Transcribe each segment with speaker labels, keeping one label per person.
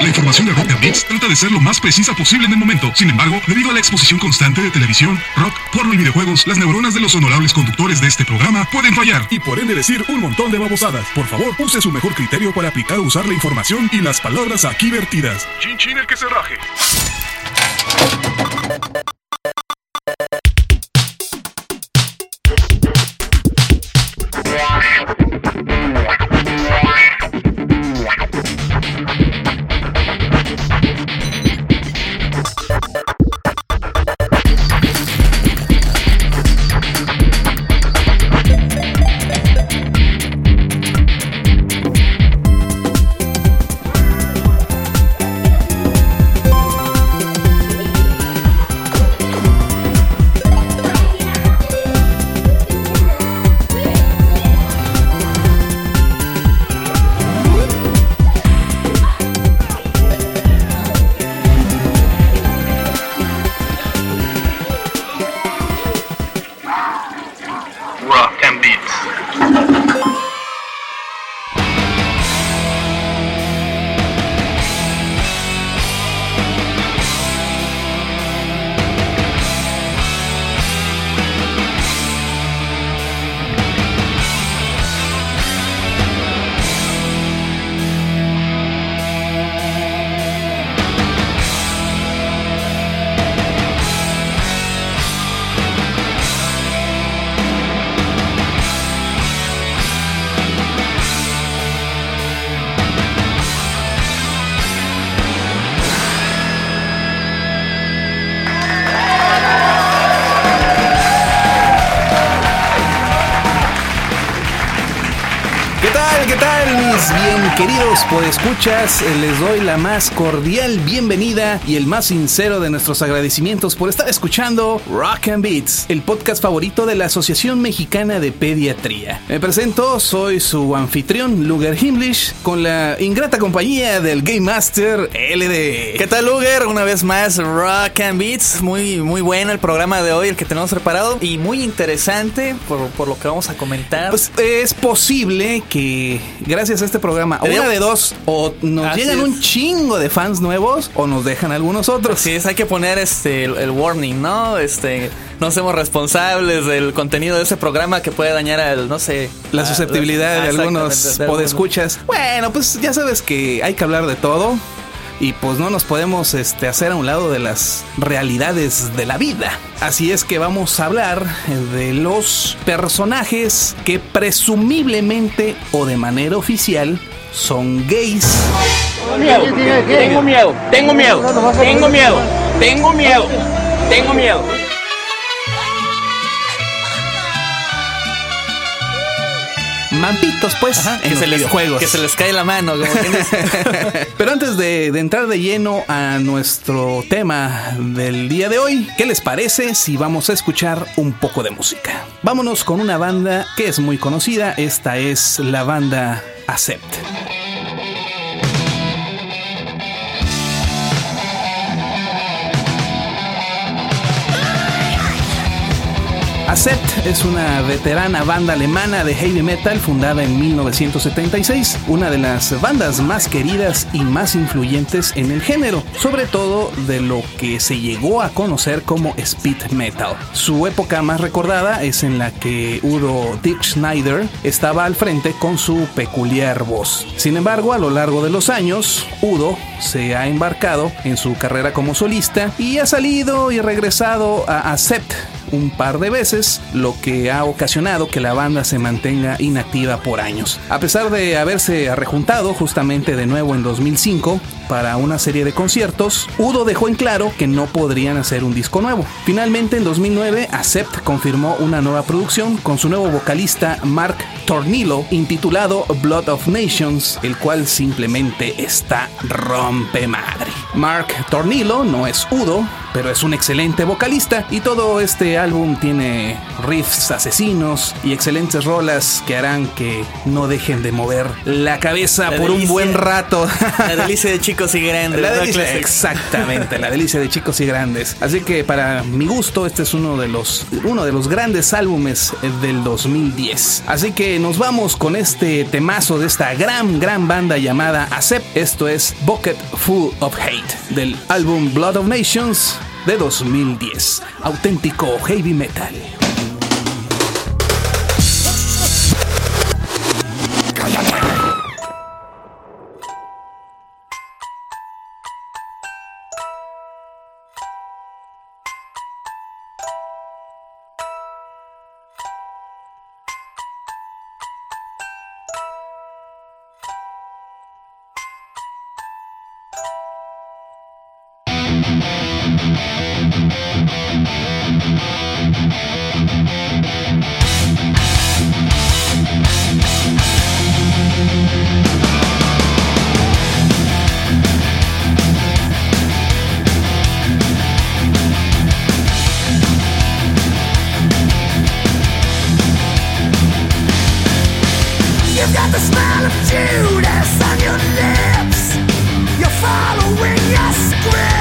Speaker 1: La información de Rock and Beats trata de ser lo más precisa posible en el momento. Sin embargo, debido a la exposición constante de televisión, rock, porno y videojuegos, las neuronas de los honorables conductores de este programa pueden fallar.
Speaker 2: Y por ende decir un montón de babosadas. Por favor, use su mejor criterio para aplicar o usar la información y las palabras aquí vertidas.
Speaker 1: Chin chin el que se raje.
Speaker 3: Tal? ¿Qué tal, mis bien queridos podescuchas? Les doy la más cordial bienvenida y el más sincero de nuestros agradecimientos por estar escuchando Rock and Beats, el podcast favorito de la Asociación Mexicana de Pediatría. Me presento, soy su anfitrión, Luger Himmlish, con la ingrata compañía del Game Master LD.
Speaker 4: ¿Qué tal, Luger? Una vez más, Rock and Beats. Muy, muy bueno el programa de hoy, el que tenemos preparado. Y muy interesante por, por lo que vamos a comentar.
Speaker 3: Pues es posible que gracias a este programa,
Speaker 4: Te digo-
Speaker 3: una de dos, o nos llegan
Speaker 4: es.
Speaker 3: un chingo de fans nuevos o nos dejan algunos otros.
Speaker 4: Es, hay que poner este el, el warning, ¿no? Este, no somos responsables del contenido de ese programa que puede dañar al, no sé,
Speaker 3: La susceptibilidad de
Speaker 4: Ah,
Speaker 3: algunos
Speaker 4: exactamente, de
Speaker 3: podescuchas. Bueno, pues ya sabes que hay que hablar de todo. Y pues no nos podemos este, hacer a un lado de las realidades de la vida. Así es que vamos a hablar de los personajes que presumiblemente o de manera oficial son gays.
Speaker 5: miedo, tengo miedo, tengo miedo, tengo miedo, tengo miedo, tengo miedo.
Speaker 3: Mampitos, pues,
Speaker 4: Ajá,
Speaker 3: en
Speaker 4: que,
Speaker 3: los
Speaker 4: se les,
Speaker 3: videojuegos.
Speaker 4: que se les cae la mano. como.
Speaker 3: Pero antes de, de entrar de lleno a nuestro tema del día de hoy, ¿qué les parece si vamos a escuchar un poco de música? Vámonos con una banda que es muy conocida, esta es la banda Accept. Accept es una veterana banda alemana de heavy metal fundada en 1976, una de las bandas más queridas y más influyentes en el género, sobre todo de lo que se llegó a conocer como speed metal. Su época más recordada es en la que Udo Dick Schneider estaba al frente con su peculiar voz. Sin embargo, a lo largo de los años, Udo se ha embarcado en su carrera como solista y ha salido y regresado a Accept un par de veces, lo que ha ocasionado que la banda se mantenga inactiva por años. A pesar de haberse rejuntado justamente de nuevo en 2005 para una serie de conciertos, Udo dejó en claro que no podrían hacer un disco nuevo. Finalmente en 2009, Accept confirmó una nueva producción con su nuevo vocalista Mark Tornillo intitulado Blood of Nations, el cual simplemente está rompe madre. Mark Tornillo no es Udo, pero es un excelente vocalista y todo este álbum tiene riffs asesinos y excelentes rolas que harán que no dejen de mover la cabeza
Speaker 4: La
Speaker 3: por un buen rato.
Speaker 4: La delicia de chicos y grandes.
Speaker 3: Exactamente, la delicia de chicos y grandes. Así que para mi gusto este es uno de los uno de los grandes álbumes eh, del 2010. Así que nos vamos con este temazo de esta gran gran banda llamada Accept. Esto es Bucket Full of Hate del álbum Blood of Nations de 2010. Auténtico heavy metal.
Speaker 6: The of Judas on your lips. You're following your script,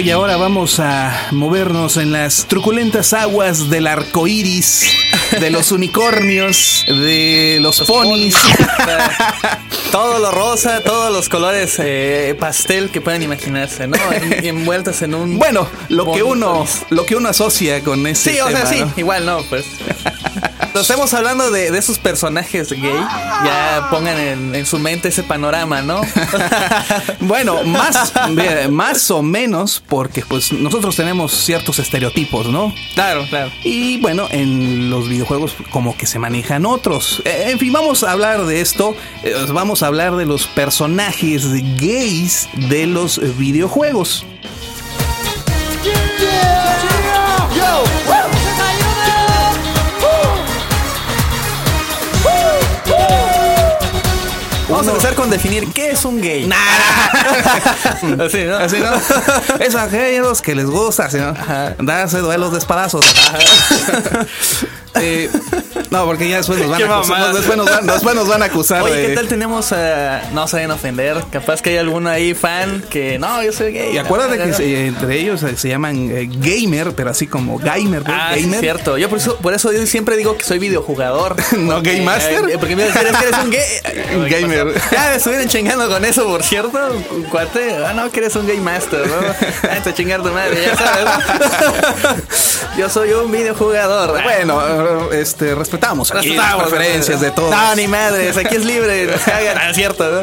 Speaker 3: y ahora vamos a movernos en las truculentas aguas del arco iris, de los unicornios, de los, ponis.
Speaker 4: todo lo rosa, todos los colores eh, pastel que puedan imaginarse, ¿no? En- envueltos en un.
Speaker 3: Bueno, lo que uno, lo que uno asocia con ese
Speaker 4: Sí, o sea, sí,
Speaker 3: ¿no?
Speaker 4: igual no, pues. Nos estamos hablando de, de esos personajes gay. Ya pongan en, en su mente ese panorama, ¿no?
Speaker 3: Bueno, más, más o menos, porque pues nosotros tenemos ciertos estereotipos, ¿no?
Speaker 4: claro, claro.
Speaker 3: Y bueno, en los videojuegos como que se manejan otros. Eh, En fin, vamos a hablar de esto. Eh, Vamos a hablar de los personajes gays de los videojuegos.
Speaker 4: Vamos a empezar con definir qué es un gay. Así, ¿no?
Speaker 3: Así, ¿no? Es a aquellos que les gusta, así, ¿no? Darse duelos de espadazos. Eh, no, porque ya después nos van, a acusar, después nos van, después nos van a acusar
Speaker 4: Oye,
Speaker 3: de-
Speaker 4: ¿qué tal tenemos a... No a ofender. Capaz que hay alguno ahí fan que... No, yo soy gay.
Speaker 3: Y acuérdate
Speaker 4: No,
Speaker 3: que
Speaker 4: no,
Speaker 3: se- entre ellos eh, se llaman eh, gamer, pero así como gamer,
Speaker 4: Ah,
Speaker 3: gamer.
Speaker 4: cierto. Yo por eso, por eso yo siempre digo que soy videojugador.
Speaker 3: ¿No Game Master?
Speaker 4: Eh, porque me dicen, "Es que eres un gay.
Speaker 3: Gamer.
Speaker 4: Ya me estuvieron chingando con eso, por cierto. Cuate. Ah, no, que eres un Game Master, ¿no? Ah, te chingar tu madre, ya sabes. Yo soy un videojugador.
Speaker 3: Bueno, eh, este, respetamos aquí
Speaker 4: Respetamos,
Speaker 3: las preferencias de todos.
Speaker 4: No, ni madres, aquí es libre. Ah, cierto, ¿no?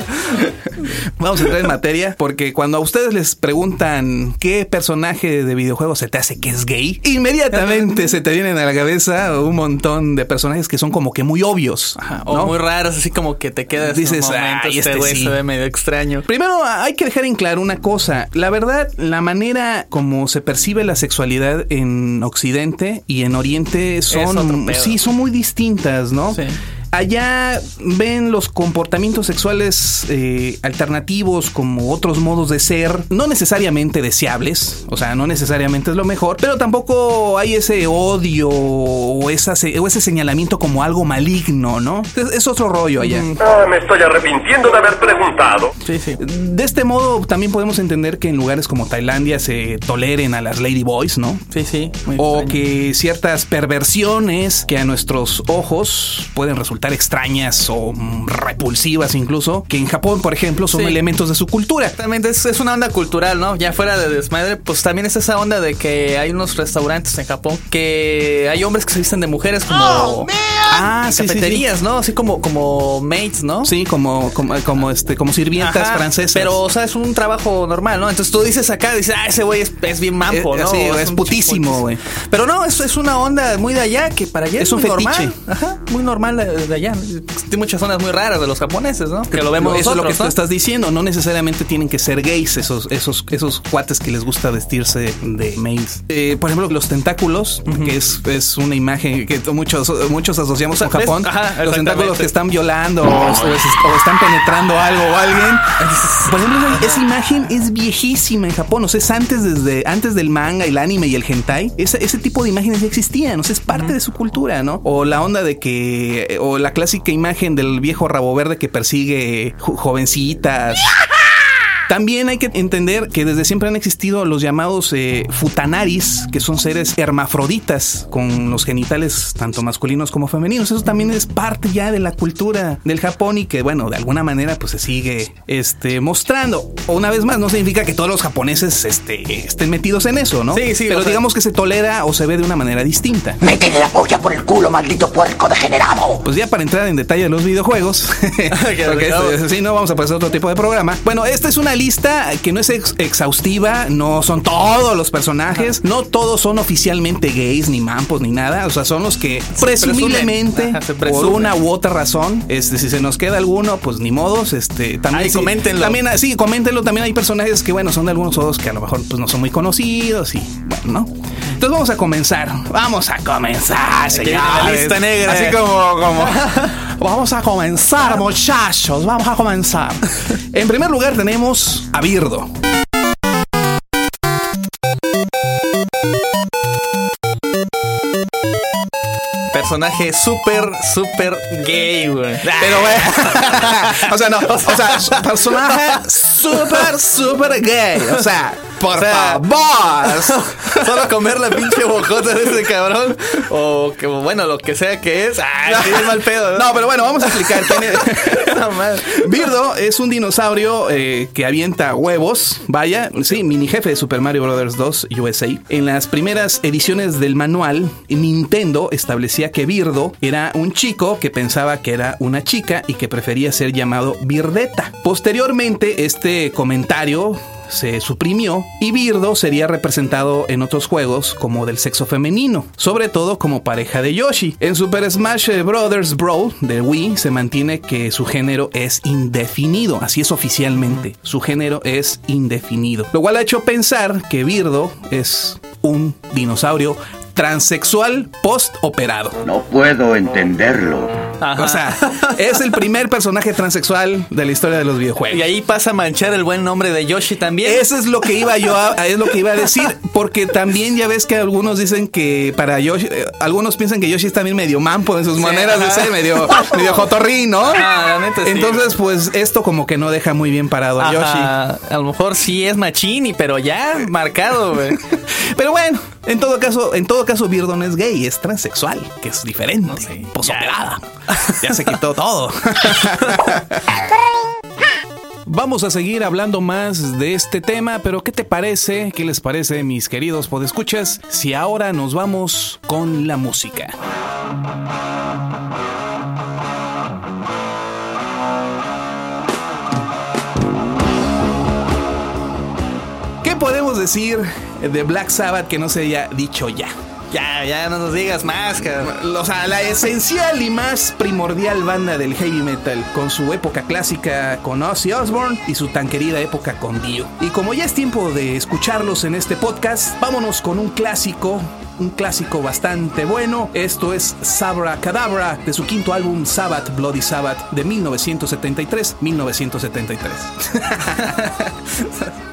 Speaker 3: Vamos a entrar en materia porque cuando a ustedes les preguntan qué personaje de videojuego se te hace que es gay, inmediatamente se te vienen a la cabeza un montón de personajes que son como que muy obvios.
Speaker 4: O
Speaker 3: ¿no?
Speaker 4: muy raros, así como que te quedas.
Speaker 3: Dices,
Speaker 4: un momento,
Speaker 3: "Ay,
Speaker 4: este
Speaker 3: este
Speaker 4: güey
Speaker 3: sí".
Speaker 4: se ve medio extraño.
Speaker 3: Primero hay que dejar en claro una cosa. La verdad, la manera como se percibe la sexualidad en Occidente y en Oriente son. Sí, son muy distintas, ¿no?
Speaker 4: Sí.
Speaker 3: Allá ven los comportamientos sexuales eh, alternativos como otros modos de ser, no necesariamente deseables, o sea, no necesariamente es lo mejor, pero tampoco hay ese odio o, esa o ese señalamiento como algo maligno, ¿no? Es, es otro rollo allá.
Speaker 7: Ah, me estoy arrepintiendo de haber preguntado.
Speaker 4: Sí, sí.
Speaker 3: De este modo también podemos entender que en lugares como Tailandia se toleren a las ladyboys, ¿no?
Speaker 4: Sí, sí. muy
Speaker 3: O
Speaker 4: extraño.
Speaker 3: que ciertas perversiones que a nuestros ojos pueden resultar extrañas o mm, repulsivas incluso, que en Japón, por ejemplo, son
Speaker 4: Sí.
Speaker 3: elementos de su cultura.
Speaker 4: También es, es una onda cultural, ¿no? Ya fuera de desmadre, pues también es esa onda de que hay unos restaurantes en Japón que hay hombres que se visten de mujeres como
Speaker 3: Ah, sí, sí, sí.
Speaker 4: cafeterías, ¿no? Así como como maids, ¿no?
Speaker 3: Sí, como, como, como, este, como sirvientas
Speaker 4: Ajá,
Speaker 3: francesas.
Speaker 4: Pero, o sea, es un trabajo normal, ¿no? Entonces tú dices acá, dices, ah, ese güey es, es bien mampo,
Speaker 3: Eh,
Speaker 4: ¿no?
Speaker 3: sí, es putísimo, güey.
Speaker 4: Pero no, es, es una onda muy de allá que para allá
Speaker 3: Es
Speaker 4: es,
Speaker 3: un
Speaker 4: muy
Speaker 3: fetiche.
Speaker 4: normal. Ajá, muy normal de, allá. Hay muchas zonas muy raras de los japoneses, ¿no? Que lo vemos
Speaker 3: Eso es lo que tú estás diciendo. No necesariamente tienen que ser gays esos, esos, esos cuates que les gusta vestirse de maids. Eh, por ejemplo, los tentáculos, que es, es una imagen que muchos, muchos asociamos
Speaker 4: O sea,
Speaker 3: con Japón. los tentáculos que están violando o, o es- o están penetrando algo o alguien. Por ejemplo, esa- imagen es viejísima en Japón. O sea, es antes, desde, antes del manga, el anime y el hentai. Ese, ese tipo de imágenes ya existían. O sea, es parte de su cultura, ¿no? O la onda de que. O la clásica imagen del viejo rabo verde que persigue jo- jovencitas. También hay que entender que desde siempre han existido los llamados eh, futanaris, que son seres hermafroditas con los genitales tanto masculinos como femeninos. Eso también es parte ya de la cultura del Japón y que, bueno, de alguna manera pues se sigue este, mostrando. O una vez más, no significa que todos los japoneses este, estén metidos en eso, ¿no?
Speaker 4: Sí, sí,
Speaker 3: Pero
Speaker 4: o sea-
Speaker 3: digamos que se tolera o se ve de una manera distinta.
Speaker 8: Métele la polla por el culo, maldito puerco degenerado.
Speaker 3: Pues ya para entrar en detalle de los videojuegos, porque este- sí, no vamos a pasar otro tipo de programa. Bueno, esta es una lista que no es ex- exhaustiva, no son todos los personajes, no todos son oficialmente gays, ni mampos, ni nada. O sea, son los que presumiblemente.
Speaker 4: Ajá,
Speaker 3: por una u otra razón, este, si se nos queda alguno, pues ni modos. Este, también
Speaker 4: Ahí,
Speaker 3: sí,
Speaker 4: coméntenlo.
Speaker 3: También, ah, sí, coméntenlo. También hay personajes que, bueno, son de algunos otros que a lo mejor pues no son muy conocidos y bueno, ¿no? Entonces vamos a comenzar. Vamos a comenzar,
Speaker 4: viene la
Speaker 3: señores.
Speaker 4: lista negra.
Speaker 3: Así como, como. vamos a comenzar, muchachos. Vamos a comenzar. En primer lugar tenemos a Birdo.
Speaker 4: Personaje súper, súper gay, güey.
Speaker 3: Pero bueno. o sea, no. O sea, personaje súper, súper gay. O sea,
Speaker 4: Por
Speaker 3: favor.
Speaker 4: Solo comer la pinche bocota de ese cabrón. O que, bueno, lo que sea que es. Es mal pedo.
Speaker 3: No, pero bueno, vamos a explicar. Birdo es un dinosaurio eh, que avienta huevos. Vaya, sí, mini jefe de Super Mario Bros. 2 USA. En las primeras ediciones del manual, Nintendo establecía que Birdo era un chico que pensaba que era una chica y que prefería ser llamado Birdeta. Posteriormente, este comentario se suprimió y Birdo sería representado en otros juegos como del sexo femenino, sobre todo como pareja de Yoshi. En Super Smash Bros. Brawl de Wii se mantiene que su género es indefinido, así es oficialmente, su género es indefinido, lo cual ha hecho pensar que Birdo es un dinosaurio transexual post-operado.
Speaker 8: No puedo entenderlo.
Speaker 3: O sea, es el primer personaje transexual de la historia de los videojuegos.
Speaker 4: Y ahí pasa a manchar el buen nombre de Yoshi también.
Speaker 3: Eso es lo que iba yo a, es lo que iba a decir, porque también ya ves que algunos dicen que para Yoshi, eh, algunos piensan que Yoshi es también medio mampo en sus maneras de ser, medio, medio jotorrín, ¿no?
Speaker 4: Ah, la neta sí.
Speaker 3: Entonces, pues esto como que no deja muy bien parado a Yoshi.
Speaker 4: A lo mejor sí es machini, pero ya marcado, güey.
Speaker 3: Pero bueno, en todo caso, en todo caso, Birdon es gay, es transexual, que es diferente,
Speaker 4: sé,
Speaker 3: posoperada. Ya se quitó todo. Vamos a seguir hablando más de este tema, pero ¿qué te parece? ¿Qué les parece, mis queridos podescuchas? Si ahora nos vamos con la música. ¿Qué podemos decir de Black Sabbath que no se haya dicho ya?
Speaker 4: Ya, ya no nos digas más, cabrón.
Speaker 3: O sea, la esencial y más primordial banda del heavy metal, con su época clásica con Ozzy Osbourne y su tan querida época con Dio. Y como ya es tiempo de escucharlos en este podcast, vámonos con un clásico. Un clásico bastante bueno. Esto es Sabra Cadabra de su quinto álbum Sabbath Bloody Sabbath de 1973-1973.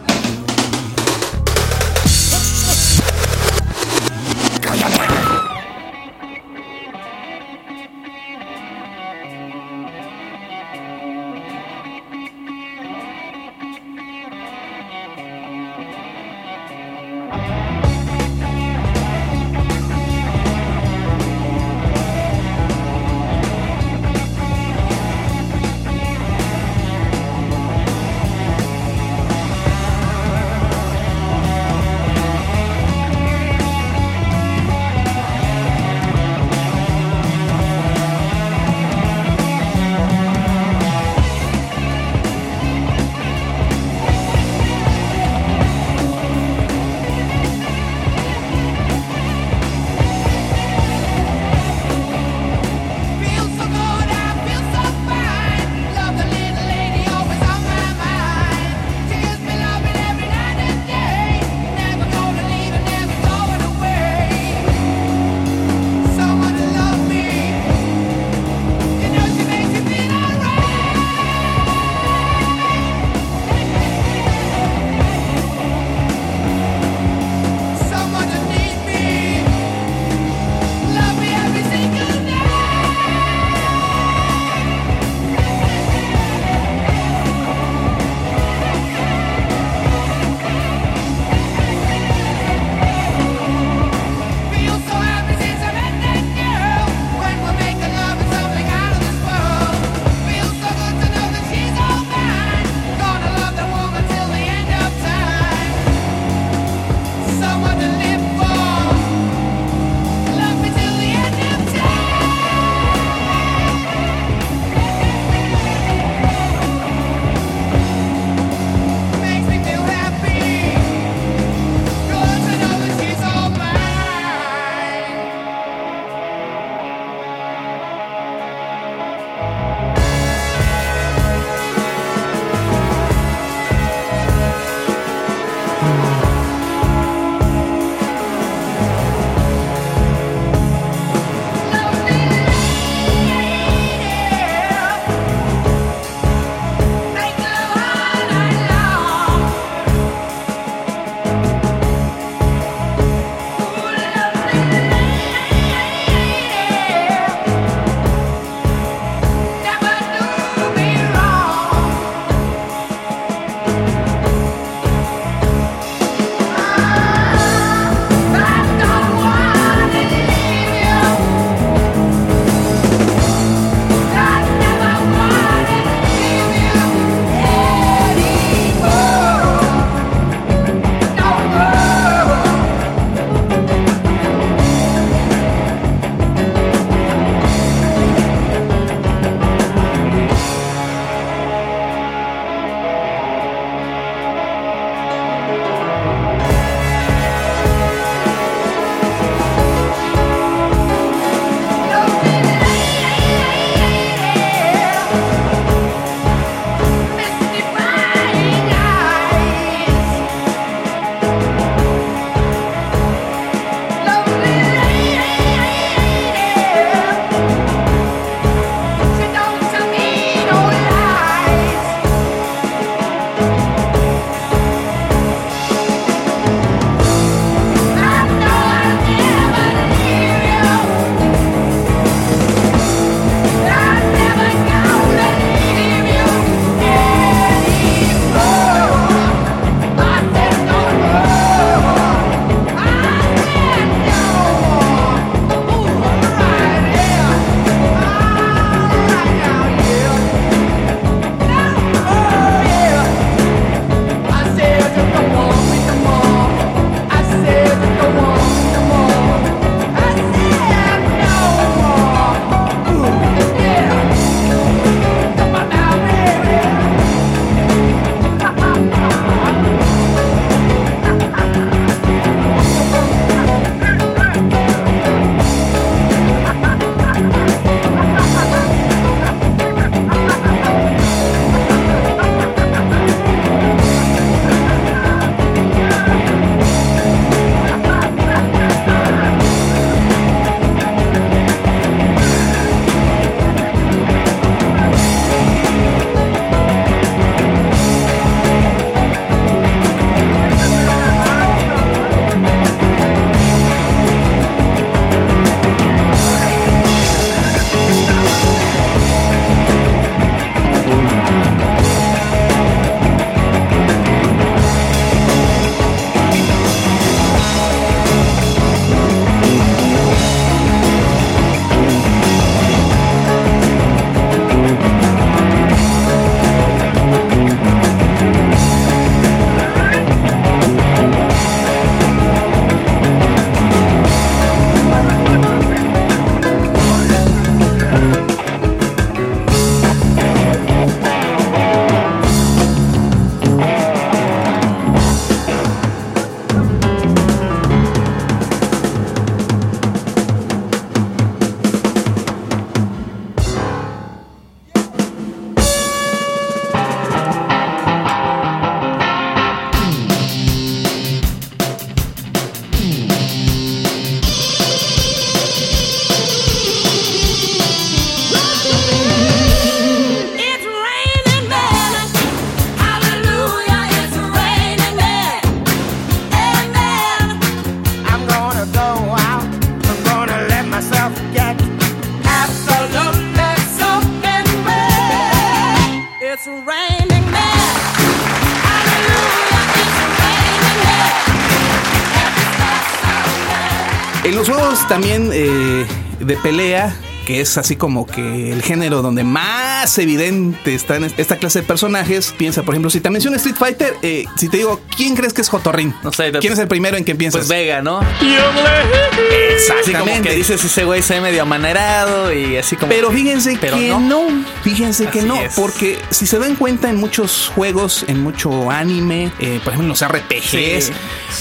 Speaker 3: de pelea, que es así como que el género donde más evidente está en esta clase de personajes, piensa, por ejemplo, si te menciono Street Fighter, eh, si te digo, ¿quién crees que es Jotorrín?
Speaker 4: No sé,
Speaker 3: ¿Quién es el primero en que piensas?
Speaker 4: Pues Vega, ¿no? Así como
Speaker 3: Exactamente.
Speaker 4: que dices ese güey se ve medio amanerado y así como.
Speaker 3: Pero fíjense
Speaker 4: Pero
Speaker 3: que
Speaker 4: no.
Speaker 3: no. Fíjense que no,
Speaker 4: es.
Speaker 3: porque si se dan cuenta en muchos juegos, en mucho anime, eh, por ejemplo en los RPGs,
Speaker 4: Sí.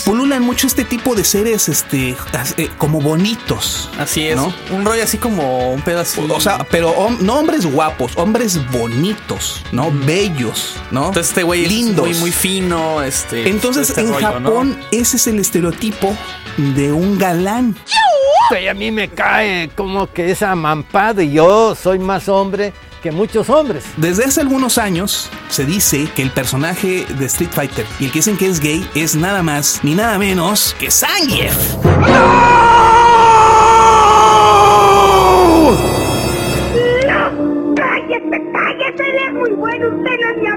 Speaker 3: pululan mucho este tipo de seres este, eh, como bonitos.
Speaker 4: Así es.
Speaker 3: ¿no?
Speaker 4: Un rollo así como un pedo así.
Speaker 3: O sea, pero hom- no hombres guapos, hombres bonitos, ¿no? Bellos, ¿no?
Speaker 4: Entonces este güey es
Speaker 3: lindos.
Speaker 4: muy, muy fino. Este,
Speaker 3: Entonces,
Speaker 4: este
Speaker 3: en
Speaker 4: rollo, ¿no?
Speaker 3: Japón, ese es el estereotipo de un galán.
Speaker 9: Y a mí me cae como que esa mampada y yo soy más hombre que muchos hombres.
Speaker 3: Desde hace algunos años se dice que el personaje de Street Fighter y el que dicen que es gay es nada más ni nada menos que Zangief.
Speaker 10: Cállese,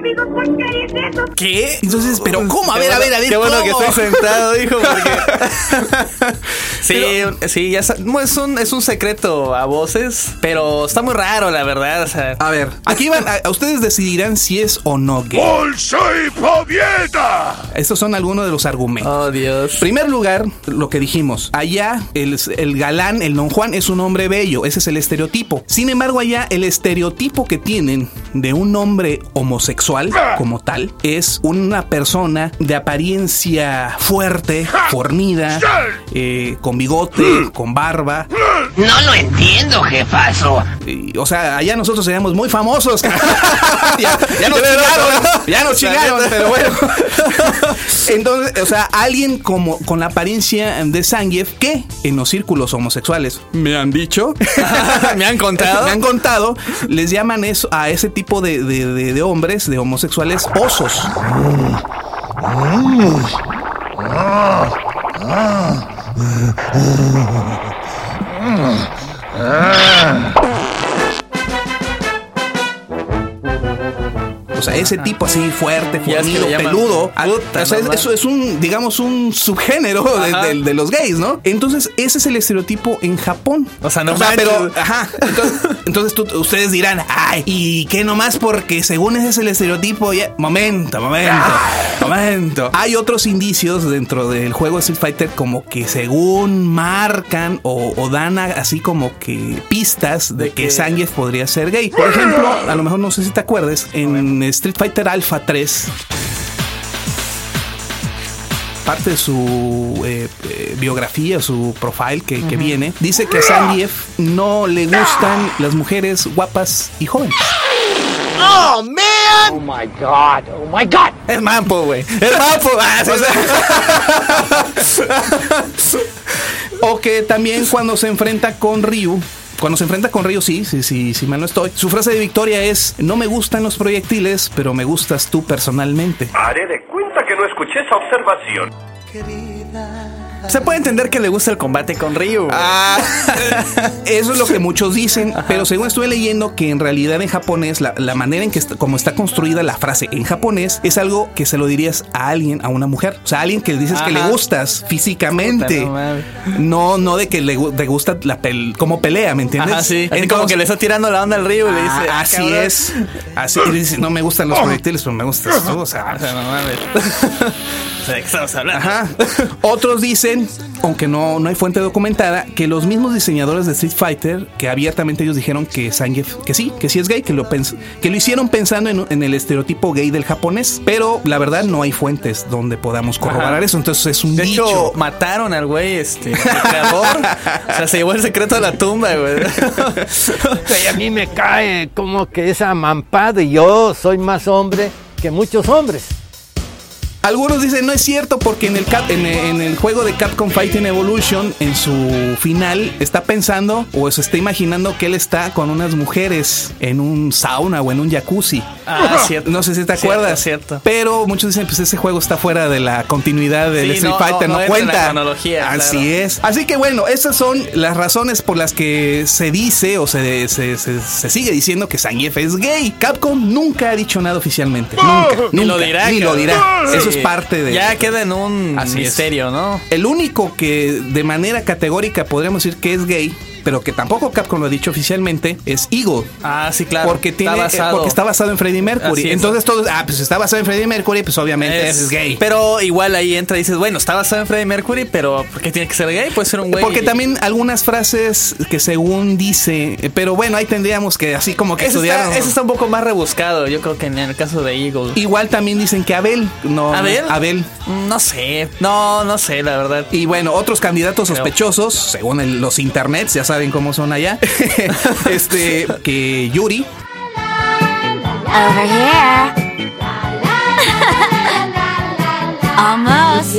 Speaker 10: usted no es mi amigo, ¿por qué es eso?
Speaker 3: ¿Qué? Entonces, pero ¿cómo? A ver, a ver, a ver.
Speaker 4: Qué bueno
Speaker 3: ¿cómo?
Speaker 4: que estoy sentado, hijo, porque. sí, sí, ya es un, es un secreto a voces, pero está muy raro, la verdad. O sea,
Speaker 3: A ver, aquí van, a, a ustedes decidirán si es o no gay.
Speaker 2: ¡Soy Pobieta!
Speaker 3: Estos son algunos de los argumentos.
Speaker 4: oh, Dios.
Speaker 3: Primer lugar, lo que dijimos, allá el, el galán, el don Juan, es un hombre bello, ese es el estereotipo. Sin embargo, allá el estereotipo que tienen de un hombre homosexual como tal es una persona de apariencia fuerte, fornida, eh, con bigote, con barba.
Speaker 5: No lo entiendo, jefazo.
Speaker 3: Y, o sea, allá nosotros seríamos muy famosos. ya, ya nos chingaron, ya nos chingaron, pero bueno. Entonces, o sea, alguien como con la apariencia de Zangief que en los círculos homosexuales me han dicho,
Speaker 4: Me han contado.
Speaker 3: me han contado, les llaman eso a ese tipo de, de- de- de hombres, de homosexuales, osos. O sea, ese tipo así fuerte,
Speaker 4: Ya es que
Speaker 3: fornido, peludo.
Speaker 4: Puta,
Speaker 3: o sea, es- eso es un, digamos, un subgénero de,
Speaker 4: Ajá.
Speaker 3: de- de los gays, ¿no? Entonces, ese es el estereotipo en Japón.
Speaker 4: O sea, no
Speaker 3: pero, ajá. Entonces, entonces tú- ustedes dirán, ay, ¿y qué nomás? Porque según ese es el estereotipo, ya. Momento, momento, momento. Hay otros indicios dentro del juego Street Fighter, como que según marcan o, o dan así como que pistas de,
Speaker 4: De
Speaker 3: que,
Speaker 4: que-
Speaker 3: Zangief podría ser gay. Por ejemplo, a lo mejor no sé si te acuerdes, en Street Fighter Alpha 3 parte de su eh, eh, biografía, su profile que, que viene, dice que a Zangief no le gustan las mujeres guapas y jóvenes.
Speaker 5: Oh, man. Oh, my God. Oh, my God.
Speaker 4: Es mampo, güey. Es mampo. Ah.
Speaker 3: O que también cuando se enfrenta con Ryu. Cuando se enfrenta con Ryu, sí, sí, sí, sí, mal no estoy. Su frase de victoria es: No me gustan los proyectiles, pero me gustas tú personalmente.
Speaker 7: Haré de cuenta que no escuché esa observación.
Speaker 4: Se puede entender que le gusta el combate con Ryu.
Speaker 3: Ah, eso es lo que muchos dicen, pero según estuve leyendo que en realidad en japonés la, la manera en que está, como está construida la frase en japonés es algo que se lo dirías a alguien, a una mujer, o sea, a alguien que dices que le gustas físicamente,
Speaker 4: Puta, no
Speaker 3: no no de que le, te gusta la pel, como pelea, ¿me entiendes?
Speaker 4: Ajá, sí. Así como
Speaker 3: Entonces-
Speaker 4: que le está tirando la onda al Ryu y le dice.
Speaker 3: Ah,
Speaker 4: "Ah,
Speaker 3: así
Speaker 4: cabrón".
Speaker 3: es, así y dice, no me gustan los proyectiles, pero me gustas tú, o sea,
Speaker 4: O sea, no mames. O sea, ¿de qué estamos hablando?
Speaker 3: Ajá. Otros dicen, aunque no, no hay fuente documentada, que los mismos diseñadores de Street Fighter, que abiertamente ellos dijeron que Zangief, que sí, que sí es gay, que lo, pens- que lo hicieron pensando en, en el estereotipo gay del japonés. Pero la verdad no hay fuentes donde podamos corroborar
Speaker 4: Ajá.
Speaker 3: eso. Entonces es un
Speaker 4: De
Speaker 3: dicho.
Speaker 4: hecho, mataron al güey, este, el creador. o sea, se llevó el secreto de la tumba, güey.
Speaker 9: Y a mí me cae como que esa mampada y yo soy más hombre que muchos hombres.
Speaker 3: Algunos dicen no es cierto porque en el, Cap- en, en el juego de Capcom Fighting Evolution, en su final, está pensando o se está imaginando que él está con unas mujeres en un sauna o en un jacuzzi.
Speaker 4: Ah, cierto.
Speaker 3: No sé si te acuerdas.
Speaker 4: cierto.
Speaker 3: Pero muchos dicen, pues ese juego está fuera de la continuidad del
Speaker 4: Sí,
Speaker 3: Street
Speaker 4: no,
Speaker 3: Fighter,
Speaker 4: no,
Speaker 3: no,
Speaker 4: no entra en la
Speaker 3: cuenta.
Speaker 4: cronología,
Speaker 3: Así
Speaker 4: claro.
Speaker 3: es. Así que bueno, esas son las razones por las que se dice o se, se, se- se sigue diciendo que Zangief es gay. Capcom nunca ha dicho nada oficialmente. Nunca.
Speaker 4: Ni lo
Speaker 3: nunca,
Speaker 4: dirá.
Speaker 3: Ni lo dirá. Eso es parte de.
Speaker 4: Ya queda en un
Speaker 3: Así es.
Speaker 4: misterio, ¿no?
Speaker 3: El único que de manera categórica podríamos decir que es gay, pero que tampoco Capcom lo ha dicho oficialmente, es Eagle.
Speaker 4: Ah, sí, claro.
Speaker 3: Porque, tiene,
Speaker 4: Está basado.
Speaker 3: porque está basado en Freddie Mercury. Entonces todos, ah, pues está basado en Freddie Mercury, pues obviamente es, gay.
Speaker 4: Pero igual ahí entra y dices, bueno, está basado en Freddie Mercury, pero ¿por qué tiene que ser gay? Puede ser un güey.
Speaker 3: Porque también algunas frases que según dice, eh, pero bueno, ahí tendríamos que así como que estudiar.
Speaker 4: ese está un poco más rebuscado, yo creo que en el caso de Eagle.
Speaker 3: Igual también dicen que Abel, no,
Speaker 4: ¿Abel?
Speaker 3: Abel.
Speaker 4: No sé, no, no sé, la verdad.
Speaker 3: Y bueno, otros candidatos sospechosos, según el- los internets, ya saben cómo son allá, este, que Yuri,
Speaker 11: Over here. Almost.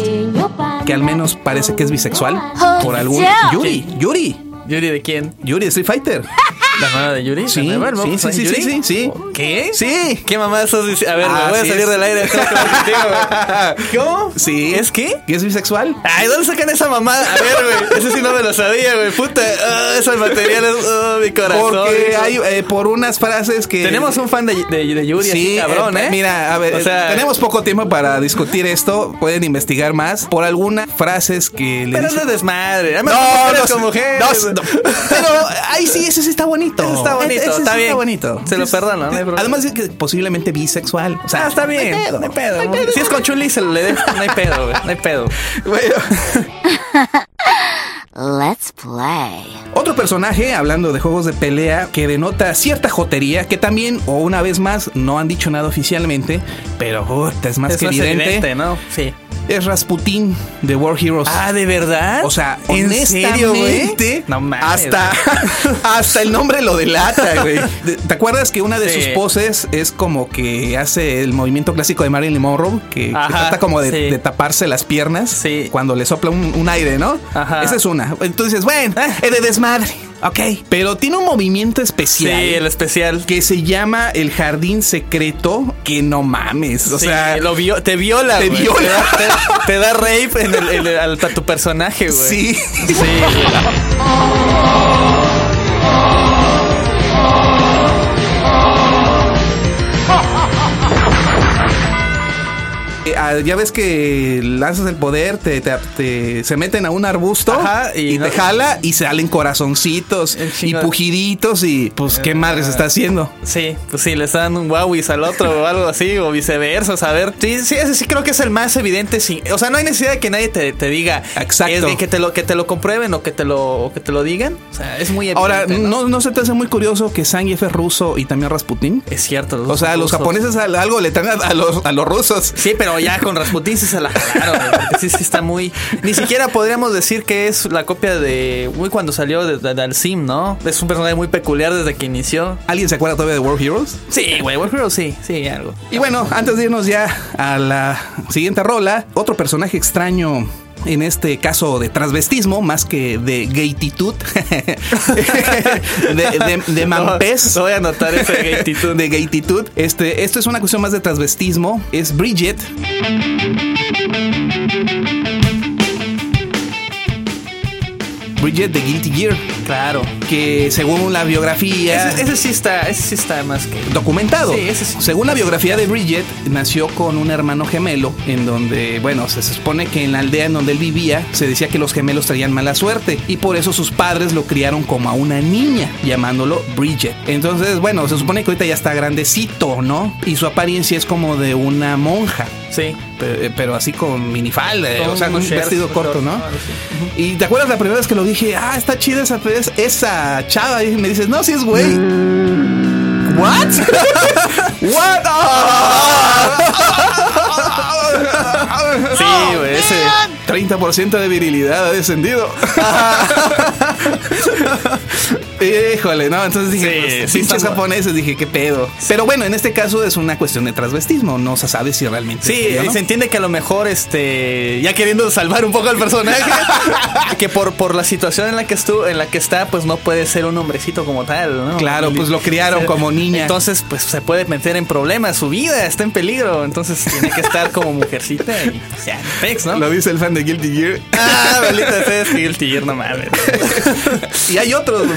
Speaker 3: que al menos parece que es bisexual, por algún... Yuri, Yuri,
Speaker 4: ¿Yuri de quién?
Speaker 3: Yuri de Street Fighter.
Speaker 4: ¿La mamá de Yuri?
Speaker 3: Sí,
Speaker 4: ¿La nueva? ¿El
Speaker 3: sí, sí, sí,
Speaker 4: Yuri?
Speaker 3: sí, sí, sí.
Speaker 4: ¿Qué?
Speaker 3: Sí.
Speaker 4: ¿Qué mamá estás diciendo? A ver, me
Speaker 3: Ah,
Speaker 4: voy a salir
Speaker 3: es.
Speaker 4: del aire. ¿Cómo?
Speaker 3: Sí.
Speaker 4: ¿Es qué?
Speaker 3: ¿Que es bisexual?
Speaker 4: Ay, ¿dónde sacan esa mamada? A ver, güey. Ese sí no me lo sabía, güey. Puta. Ah, esos materiales. Oh, mi corazón.
Speaker 3: Porque hay eh, por unas frases que...
Speaker 4: Tenemos un fan de, de, de Yuri, así,
Speaker 3: Sí,
Speaker 4: cabrón, ¿eh?
Speaker 3: Mira, a ver,
Speaker 4: O sea,
Speaker 3: tenemos poco tiempo para discutir esto. Pueden investigar más por algunas frases que le
Speaker 4: Pero
Speaker 3: dicen-
Speaker 4: no es desmadre.
Speaker 3: No, no,
Speaker 4: con
Speaker 3: no,
Speaker 4: mujeres.
Speaker 3: no, pero ahí sí, ese sí está bonito.
Speaker 4: Está bonito, está bien.
Speaker 3: bonito.
Speaker 4: Se lo perdono, no hay problema.
Speaker 3: Además de que posiblemente bisexual. O sea,
Speaker 4: Ah, está bien.
Speaker 3: No hay pedo.
Speaker 4: No hay pedo. Si es con Chuli, se le deja. No hay pedo. No hay pedo.
Speaker 3: Bueno,
Speaker 11: Let's play.
Speaker 3: otro personaje, hablando de juegos de pelea, que denota cierta jotería, que también, o una vez más, no han dicho nada oficialmente, pero es más
Speaker 4: es
Speaker 3: que evidente,
Speaker 4: ¿no? Sí.
Speaker 3: Es Rasputin de War Heroes.
Speaker 4: Ah, ¿de verdad?
Speaker 3: O sea,
Speaker 4: ¿En serio, güey? No mames.
Speaker 3: hasta, hasta el nombre lo delata, güey. ¿Te acuerdas que una de
Speaker 4: Sí.
Speaker 3: sus poses es como que hace el movimiento clásico de Marilyn Monroe? Que, trata como de,
Speaker 4: sí.
Speaker 3: de taparse las piernas
Speaker 4: Sí.
Speaker 3: cuando le sopla un, un aire, ¿no?
Speaker 4: Ajá.
Speaker 3: Esa es una. Entonces, bueno, es de desmadre. Ok. Pero tiene un movimiento
Speaker 4: Sí,
Speaker 3: especial.
Speaker 4: el especial.
Speaker 3: Que se llama el jardín secreto, que no mames. O
Speaker 4: Sí,
Speaker 3: sea,
Speaker 4: lo vio, te viola,
Speaker 3: te viola.
Speaker 4: Te da, te- te da rape en el, en el- al- a tu personaje, güey.
Speaker 3: sí.
Speaker 4: Sí,
Speaker 3: ya ves que lanzas el poder, te, te- te- se meten a un arbusto
Speaker 4: Ajá, y
Speaker 3: y,
Speaker 4: no-
Speaker 3: te jala y salen corazoncitos y pujiditos y pues qué madre se está haciendo.
Speaker 4: Sí, pues sí, le están dando un wowis al otro o algo así, o viceversa, a ver. Sí, sí, ese sí creo que es el más evidente. Sí. O sea, no hay necesidad de que nadie te, te diga.
Speaker 3: Exacto.
Speaker 4: Es de que te lo, que te lo comprueben o que te lo, o que te lo digan. O sea, es muy evidente.
Speaker 3: Ahora,
Speaker 4: ¿no?
Speaker 3: ¿no? ¿no se te hace muy curioso que Zangief es ruso y también Rasputin?
Speaker 4: Es cierto.
Speaker 3: O sea, los japoneses al- algo le traen a, a los, a los rusos.
Speaker 4: Sí, pero ya con Rasputin sí se la jalaron, sí, sí está muy... Ni siquiera podríamos decir que es la copia de... Muy cuando salió de, de- del Sim, ¿no? Es un personaje muy peculiar desde que inició.
Speaker 3: ¿Alguien se acuerda todavía de World Heroes?
Speaker 4: Sí, güey, War Hero sí, sí, algo.
Speaker 3: Y bueno, antes de irnos ya a la siguiente rola, otro personaje extraño. En este caso de transvestismo, más que de gaytitud, de, de, de mampés.
Speaker 4: No, no voy a anotar esa gaytitud.
Speaker 3: de gaytitud. Este, esto es una cuestión más de transvestismo. Es Bridget. Bridget de Guilty Gear.
Speaker 4: Claro.
Speaker 3: Que según la biografía
Speaker 4: Ese, ese sí está, ese sí está más que...
Speaker 3: documentado.
Speaker 4: Sí, ese sí.
Speaker 3: Según la biografía de Bridget, nació con un hermano gemelo, en donde, bueno, se supone que en la aldea en donde él vivía, se decía que los gemelos traían mala suerte, y por eso sus padres lo criaron como a una niña, llamándolo Bridget. Entonces, bueno, se supone que ahorita ya está grandecito, ¿no? Y su apariencia es como de una monja.
Speaker 4: Sí.
Speaker 3: Pero, pero así con minifalda, eh, o sea, con un vestido corto, ¿no?
Speaker 4: así.
Speaker 3: Y te acuerdas la primera vez que lo dije, ah, está chida esa, es- esa chava. Y me dices, no, sí es güey. ¿What? ¿What?
Speaker 4: Sí, güey, ese...
Speaker 3: 30% de virilidad ha descendido. Híjole, no, entonces dije,
Speaker 4: Sí,
Speaker 3: pues,
Speaker 4: sí,
Speaker 3: pinches japoneses, dije, qué pedo. Pero bueno, en este caso es una cuestión de transvestismo, no se sabe si realmente.
Speaker 4: Sí,
Speaker 3: es o no.
Speaker 4: se entiende que a lo mejor, este, ya queriendo salvar un poco al personaje, que por, por la situación en la que estuvo, en la que está, pues no puede ser un hombrecito como tal, ¿no?
Speaker 3: Claro, pues lo criaron como niña.
Speaker 4: Entonces, pues se puede meter en problemas, su vida está en peligro, entonces tiene que estar como mujercita y pues, ya, pex, ¿no?
Speaker 3: Lo dice el fan de Guilty Gear.
Speaker 4: Ah, maldita sea, es el tigre no mames.
Speaker 3: y hay otros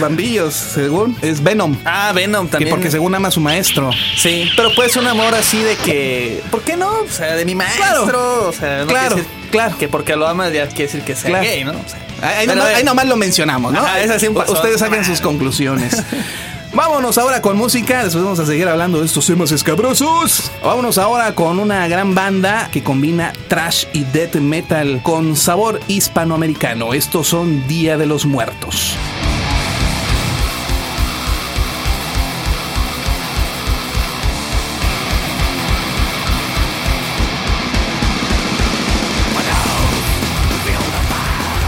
Speaker 3: según. Es Venom.
Speaker 4: Ah, Venom también.
Speaker 3: porque según ama a su maestro.
Speaker 4: Sí, pero puede ser un amor así de que. ¿Por qué no? O sea, de mi maestro. O sea, no
Speaker 3: Claro,
Speaker 4: decir- Que porque lo amas ya quiere decir que sea
Speaker 3: Claro.
Speaker 4: gay, ¿no? O sea,
Speaker 3: Ahí, nomás, ahí nomás lo mencionamos, ¿no?
Speaker 4: Ajá, pasó.
Speaker 3: Ustedes saquen sus conclusiones. Vámonos ahora con música, después vamos a seguir hablando de estos temas escabrosos. Vámonos ahora con una gran banda que combina trash y death metal con sabor hispanoamericano. Estos son Día de los Muertos.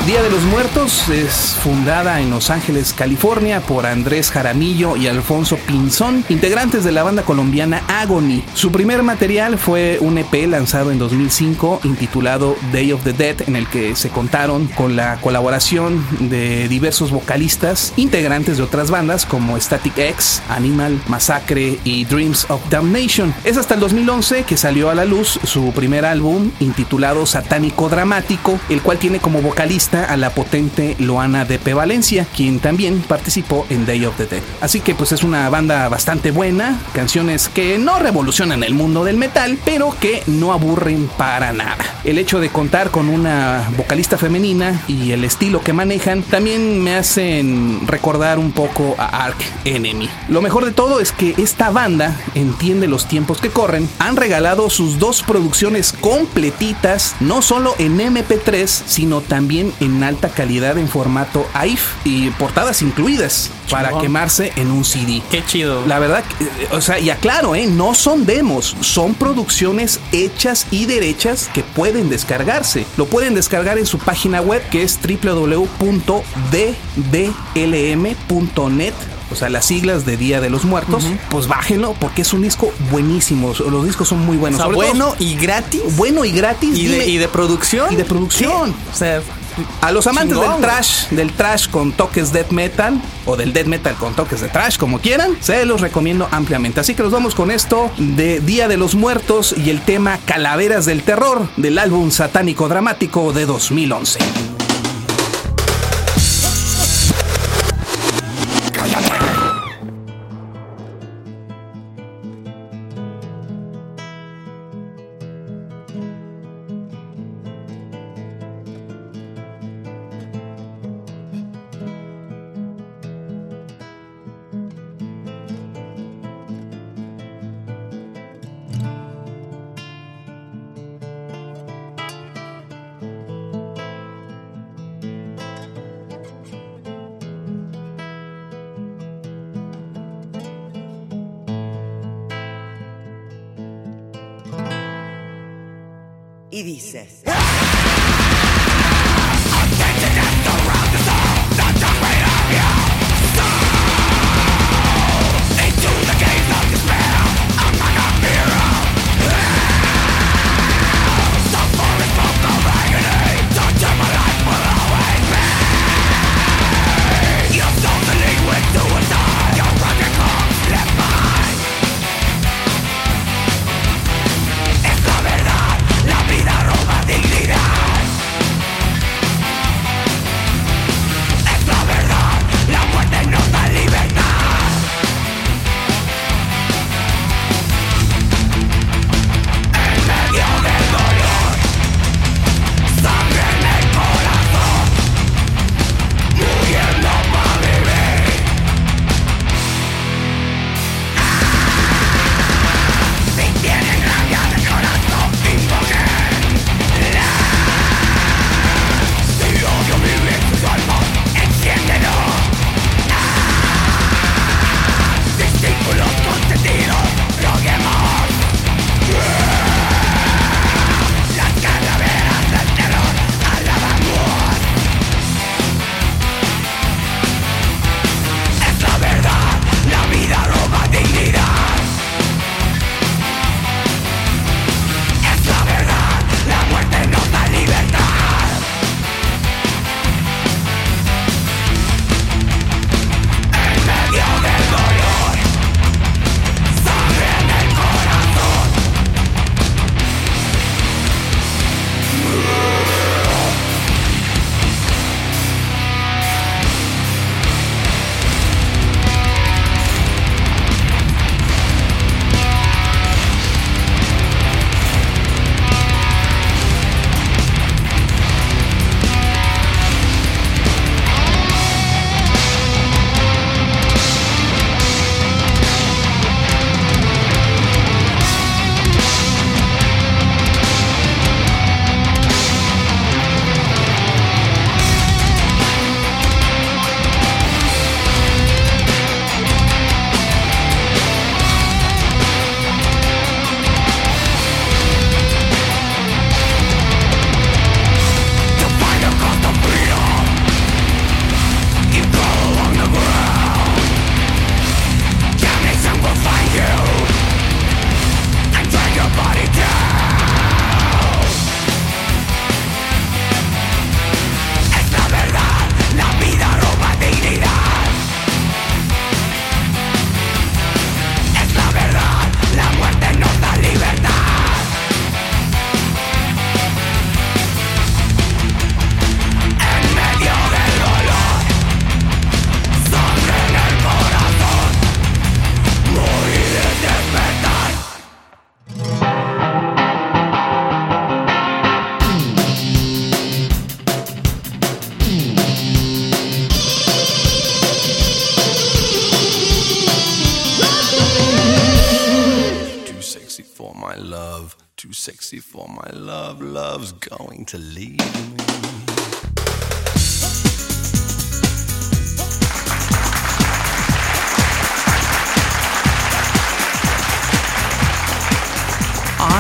Speaker 3: Día de los Muertos es fundada en Los Ángeles, California, por Andrés Jaramillo y Alfonso Pinzón, integrantes de la banda colombiana Agony. Su primer material fue un EP lanzado en 2005 intitulado Day of the Dead, en el que se contaron con la colaboración de diversos vocalistas integrantes de otras bandas como Static X, Animal, Massacre y Dreams of Damnation. Es hasta el 2011 que salió a la luz su primer álbum intitulado Satánico Dramático, el cual tiene como vocalista a la potente Loana de P. Valencia, quien también participó en Day of the Dead. Así que pues es una banda bastante buena, canciones que no revolucionan el mundo del metal, pero que no aburren para nada. El hecho de contar con una vocalista femenina y el estilo que manejan también me hacen recordar un poco a Ark Enemy. Lo mejor de todo es que esta banda entiende los tiempos que corren, han regalado sus dos producciones completitas, no solo en MP3, sino también en alta calidad en formato AIF y portadas incluidas para quemarse en un CD.
Speaker 4: Qué chido.
Speaker 3: La verdad, eh, o sea, y aclaro, ¿eh? no son demos, son producciones hechas y derechas que pueden descargarse. Lo pueden descargar en su página web que es www.ddlm.net. O sea, las siglas de Día de los Muertos, pues bájenlo porque es un disco buenísimo. Los discos son muy buenos.
Speaker 4: O sea,
Speaker 3: Sobre todo-
Speaker 4: bueno y gratis.
Speaker 3: bueno y gratis.
Speaker 4: Y de,
Speaker 3: dime-
Speaker 4: y de producción.
Speaker 3: y de producción.
Speaker 4: ¿Qué? O sea,
Speaker 3: A los amantes
Speaker 4: Chingón,
Speaker 3: del trash, del trash con toques death metal o del death metal con toques de trash, como quieran, se los recomiendo ampliamente. Así que nos vamos con esto de Día de los Muertos y el tema Calaveras del Terror del álbum satánico dramático de 2011.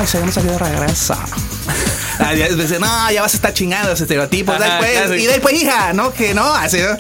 Speaker 3: Ay, seguimos aquí de regreso. Ah, ya, dice, no, ya vas a estar chingando ese estereotipo.
Speaker 4: Ajá,
Speaker 3: después,
Speaker 4: claro.
Speaker 3: Y después, hija, no, que no, así, ¿no?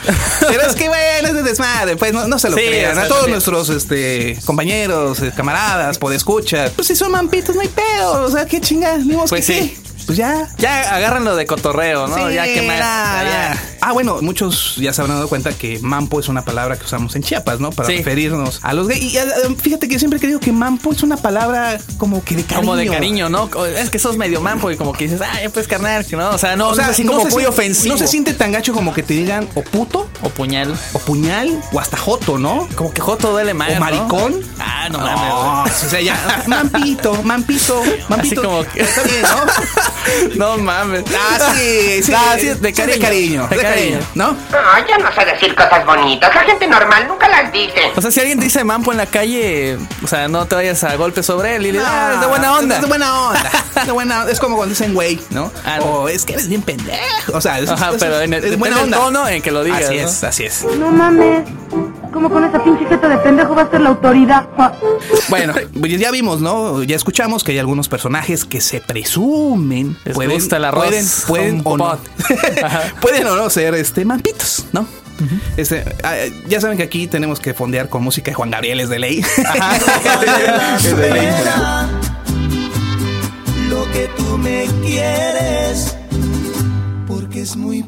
Speaker 3: Pero es que bueno, es de desmadre, pues no, no se lo
Speaker 4: Sí,
Speaker 3: crean.
Speaker 4: sea,
Speaker 3: a todos
Speaker 4: sí.
Speaker 3: nuestros este, compañeros, eh, camaradas, podescuchas. Pues si son mampitos, no hay pedo. O sea, qué chingas, ni
Speaker 4: Pues
Speaker 3: que
Speaker 4: sí.
Speaker 3: qué. Pues ya.
Speaker 4: Ya agárrenlo de cotorreo, ¿no?
Speaker 3: Sí,
Speaker 4: ya que más.
Speaker 3: nada,
Speaker 4: ya.
Speaker 3: Ah, bueno, muchos ya se habrán dado cuenta que mampo es una palabra que usamos en Chiapas, ¿no? Para
Speaker 4: Sí.
Speaker 3: referirnos a los gays. Y ah, ah, fíjate que yo siempre he creído que mampo es una palabra como que de cariño.
Speaker 4: Como de cariño, ¿no? Es que sos medio mampo y como que dices, ah, pues carnal, no. O sea, no,
Speaker 3: O sea,
Speaker 4: no es así
Speaker 3: no
Speaker 4: como muy ofensivo.
Speaker 3: No se siente tan gacho como que te digan o puto,
Speaker 4: O puñal.
Speaker 3: o puñal, o hasta joto, ¿no?
Speaker 4: Como que joto duele más.
Speaker 3: O
Speaker 4: ¿no? Ah, no
Speaker 3: No,
Speaker 4: mames.
Speaker 3: o sea, ya, mampito, mampito, mampito.
Speaker 4: Así como que-
Speaker 3: Está bien, ¿no?
Speaker 4: No mames.
Speaker 3: Ah, sí, sí.
Speaker 4: Ah, sí, de
Speaker 3: Sí, de
Speaker 4: cariño.
Speaker 3: cariño,
Speaker 4: De cariño.
Speaker 3: ¿no?
Speaker 10: Ay, yo no sé decir cosas bonitas. La gente normal nunca las dice.
Speaker 4: O sea, si alguien dice mampo en la calle, o sea, no te vayas a golpe sobre él y le dices, ah, es de buena onda.
Speaker 3: Es de buena onda. de buena onda. Es como cuando dicen güey, ¿no?
Speaker 4: Ah,
Speaker 3: o es que eres bien pendejo. O sea, es,
Speaker 4: Ajá,
Speaker 3: es-
Speaker 4: pero en el,
Speaker 3: es buena onda.
Speaker 4: del tono en que lo digas.
Speaker 3: así
Speaker 4: ¿no?
Speaker 3: es, así es.
Speaker 12: No mames. ¿Cómo con esa pinche jeta de pendejo va a ser la autoridad?
Speaker 3: Bueno, ya vimos, ¿no? Ya escuchamos que hay algunos personajes que se presumen
Speaker 4: Les
Speaker 3: pueden,
Speaker 4: gusta el arroz
Speaker 3: pueden, pueden o no, pueden o no ser este mampitos, ¿no? Este, ah, ya saben que aquí tenemos que fondear con música de Juan Gabriel es de ley. Es de ley.
Speaker 6: lo que tú me quieres, porque es muy.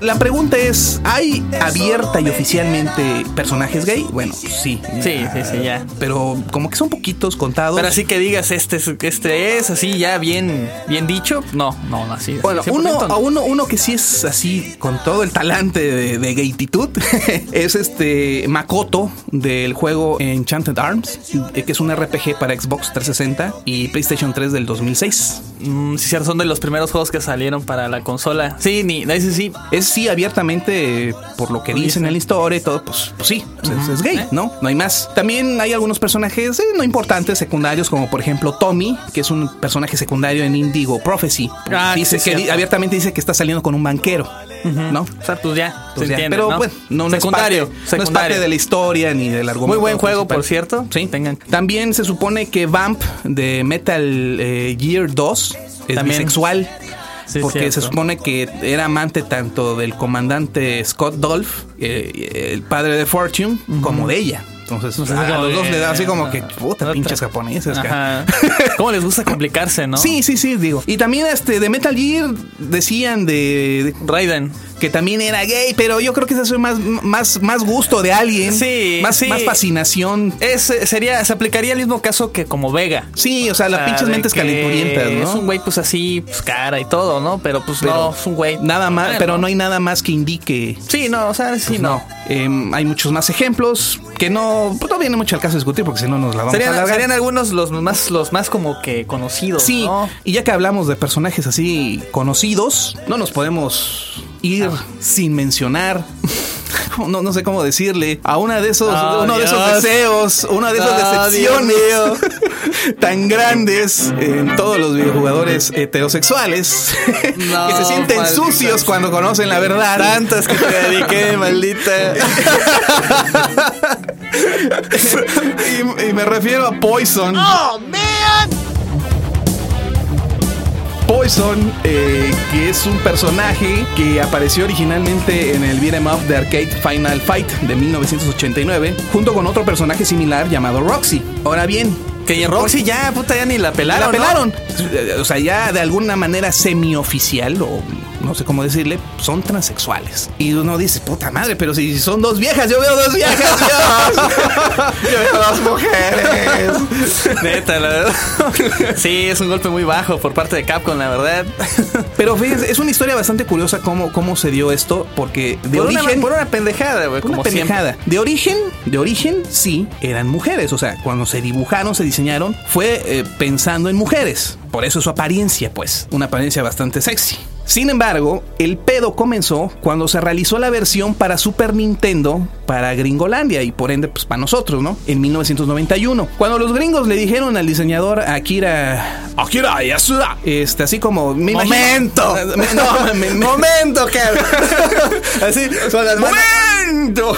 Speaker 3: La pregunta es, ¿hay abierta y oficialmente personajes gay? Bueno, sí.
Speaker 4: Sí, sí, sí, ya.
Speaker 3: Pero como que son poquitos contados.
Speaker 4: Pero así que digas, este es, este es así ya bien, bien dicho, no, no, así.
Speaker 3: Bueno,
Speaker 4: 100%
Speaker 3: uno,
Speaker 4: no.
Speaker 3: a uno, uno que sí es así con todo el talante de, de gaytitud es este Makoto del juego Enchanted Arms, eh, que es un RPG para Xbox 360 y PlayStation 3 del 2006.
Speaker 4: Mm, sí, cierto, son de los primeros juegos que salieron para la consola. Sí, ni, ese sí.
Speaker 3: Es sí abiertamente, eh, por lo que dicen en la historia y todo, pues, pues sí, pues, es, es gay, ¿no? No hay más. También hay algunos personajes eh, no importantes, secundarios, como por ejemplo Tommy, que es un personaje secundario en Indigo Prophecy.
Speaker 4: Ah,
Speaker 3: dice
Speaker 4: sí,
Speaker 3: que di- abiertamente dice que está saliendo con un banquero, ¿no?
Speaker 4: O sea, pues ya,
Speaker 3: Pues
Speaker 4: se
Speaker 3: ya,
Speaker 4: entiende,
Speaker 3: pero
Speaker 4: ¿no?
Speaker 3: bueno, no, no
Speaker 4: secundario,
Speaker 3: es parte, no es parte de la historia ni del argumento.
Speaker 4: Muy buen juego,
Speaker 3: principal.
Speaker 4: por cierto.
Speaker 3: Sí.
Speaker 4: Tengan.
Speaker 3: También se supone que Vamp de Metal eh, Gear 2 es
Speaker 4: También.
Speaker 3: bisexual.
Speaker 4: Sí,
Speaker 3: porque
Speaker 4: cierto.
Speaker 3: se supone que era amante tanto del comandante Scott Dolph, eh, el padre de Fortune, como de ella. Entonces,
Speaker 4: Entonces,
Speaker 3: a los dos le da así como que, puta,
Speaker 4: Otra.
Speaker 3: pinches japoneses.
Speaker 4: ¿Cómo les gusta complicarse, no?
Speaker 3: Sí, sí, sí, digo. Y también este de Metal Gear decían de, de-
Speaker 4: Raiden.
Speaker 3: Que también era gay, pero yo creo que eso es más, más, más gusto de alguien.
Speaker 4: Sí,
Speaker 3: más,
Speaker 4: sí.
Speaker 3: más fascinación.
Speaker 4: Es, sería, se aplicaría el mismo caso que como Vega.
Speaker 3: Sí, o sea, las pinches mentes calenturientas, ¿no?
Speaker 4: Es un güey, pues así, pues cara y todo, ¿no? Pero pues
Speaker 3: Pero
Speaker 4: no, es un güey.
Speaker 3: Nada más,
Speaker 4: Bueno.
Speaker 3: pero no hay nada más que indique.
Speaker 4: Sí, no, o sea, sí,
Speaker 3: Pues
Speaker 4: no.
Speaker 3: Em, hay muchos más ejemplos que no, pues no viene mucho al caso de discutir porque si no nos la vamos a
Speaker 4: Serían,
Speaker 3: alargar.
Speaker 4: serían algunos los más, los más como que conocidos.
Speaker 3: Sí,
Speaker 4: ¿no?
Speaker 3: y ya que hablamos de personajes así conocidos, no nos podemos ir
Speaker 4: Ah.
Speaker 3: sin mencionar. No, no sé cómo decirle a una de esos,
Speaker 4: Oh,
Speaker 3: uno de esos deseos, una de esas
Speaker 4: Oh,
Speaker 3: decepciones tan grandes en todos los videojugadores heterosexuales
Speaker 4: No,
Speaker 3: que se sienten
Speaker 4: maldita
Speaker 3: sucios cuando conocen la verdad.
Speaker 4: Tantas que te dediqué, maldita.
Speaker 3: y, y me refiero a Poison.
Speaker 6: Oh, man!
Speaker 3: Poison, eh, que es un personaje que apareció originalmente en el beat'em up de arcade Final Fight de 1989, junto con otro personaje similar llamado Roxy. Ahora bien,
Speaker 4: Que Roxy ya, puta, ya ni la pelaron.
Speaker 3: la
Speaker 4: ¿no?
Speaker 3: pelaron. O sea, ya de alguna manera semioficial o no sé cómo decirle, son transexuales. Y uno dice, puta madre, pero si son dos viejas, yo veo dos viejas, Dios. yo veo dos mujeres.
Speaker 4: Neta, la verdad. Sí, es un golpe muy bajo por parte de Capcom, la verdad.
Speaker 3: Pero fíjense, es una historia bastante curiosa cómo, cómo se dio esto, porque de
Speaker 4: por
Speaker 3: origen...
Speaker 4: Una, por una pendejada, güey, como
Speaker 3: pendejada. De origen, de origen, sí, eran mujeres. O sea, cuando se dibujaron, se diseñaron, fue eh, pensando en mujeres. Por eso su apariencia, pues, una apariencia bastante sexy. Sin embargo, el pedo comenzó cuando se realizó la versión para Super Nintendo para Gringolandia y por ende pues para nosotros, ¿no? En 1991. Cuando los gringos le dijeron al diseñador Akira Akira Yasuda, este así como me imagino-
Speaker 4: Momento.
Speaker 3: no, me- me-
Speaker 4: Momento, cabrón. Así, con las manos.
Speaker 3: momento.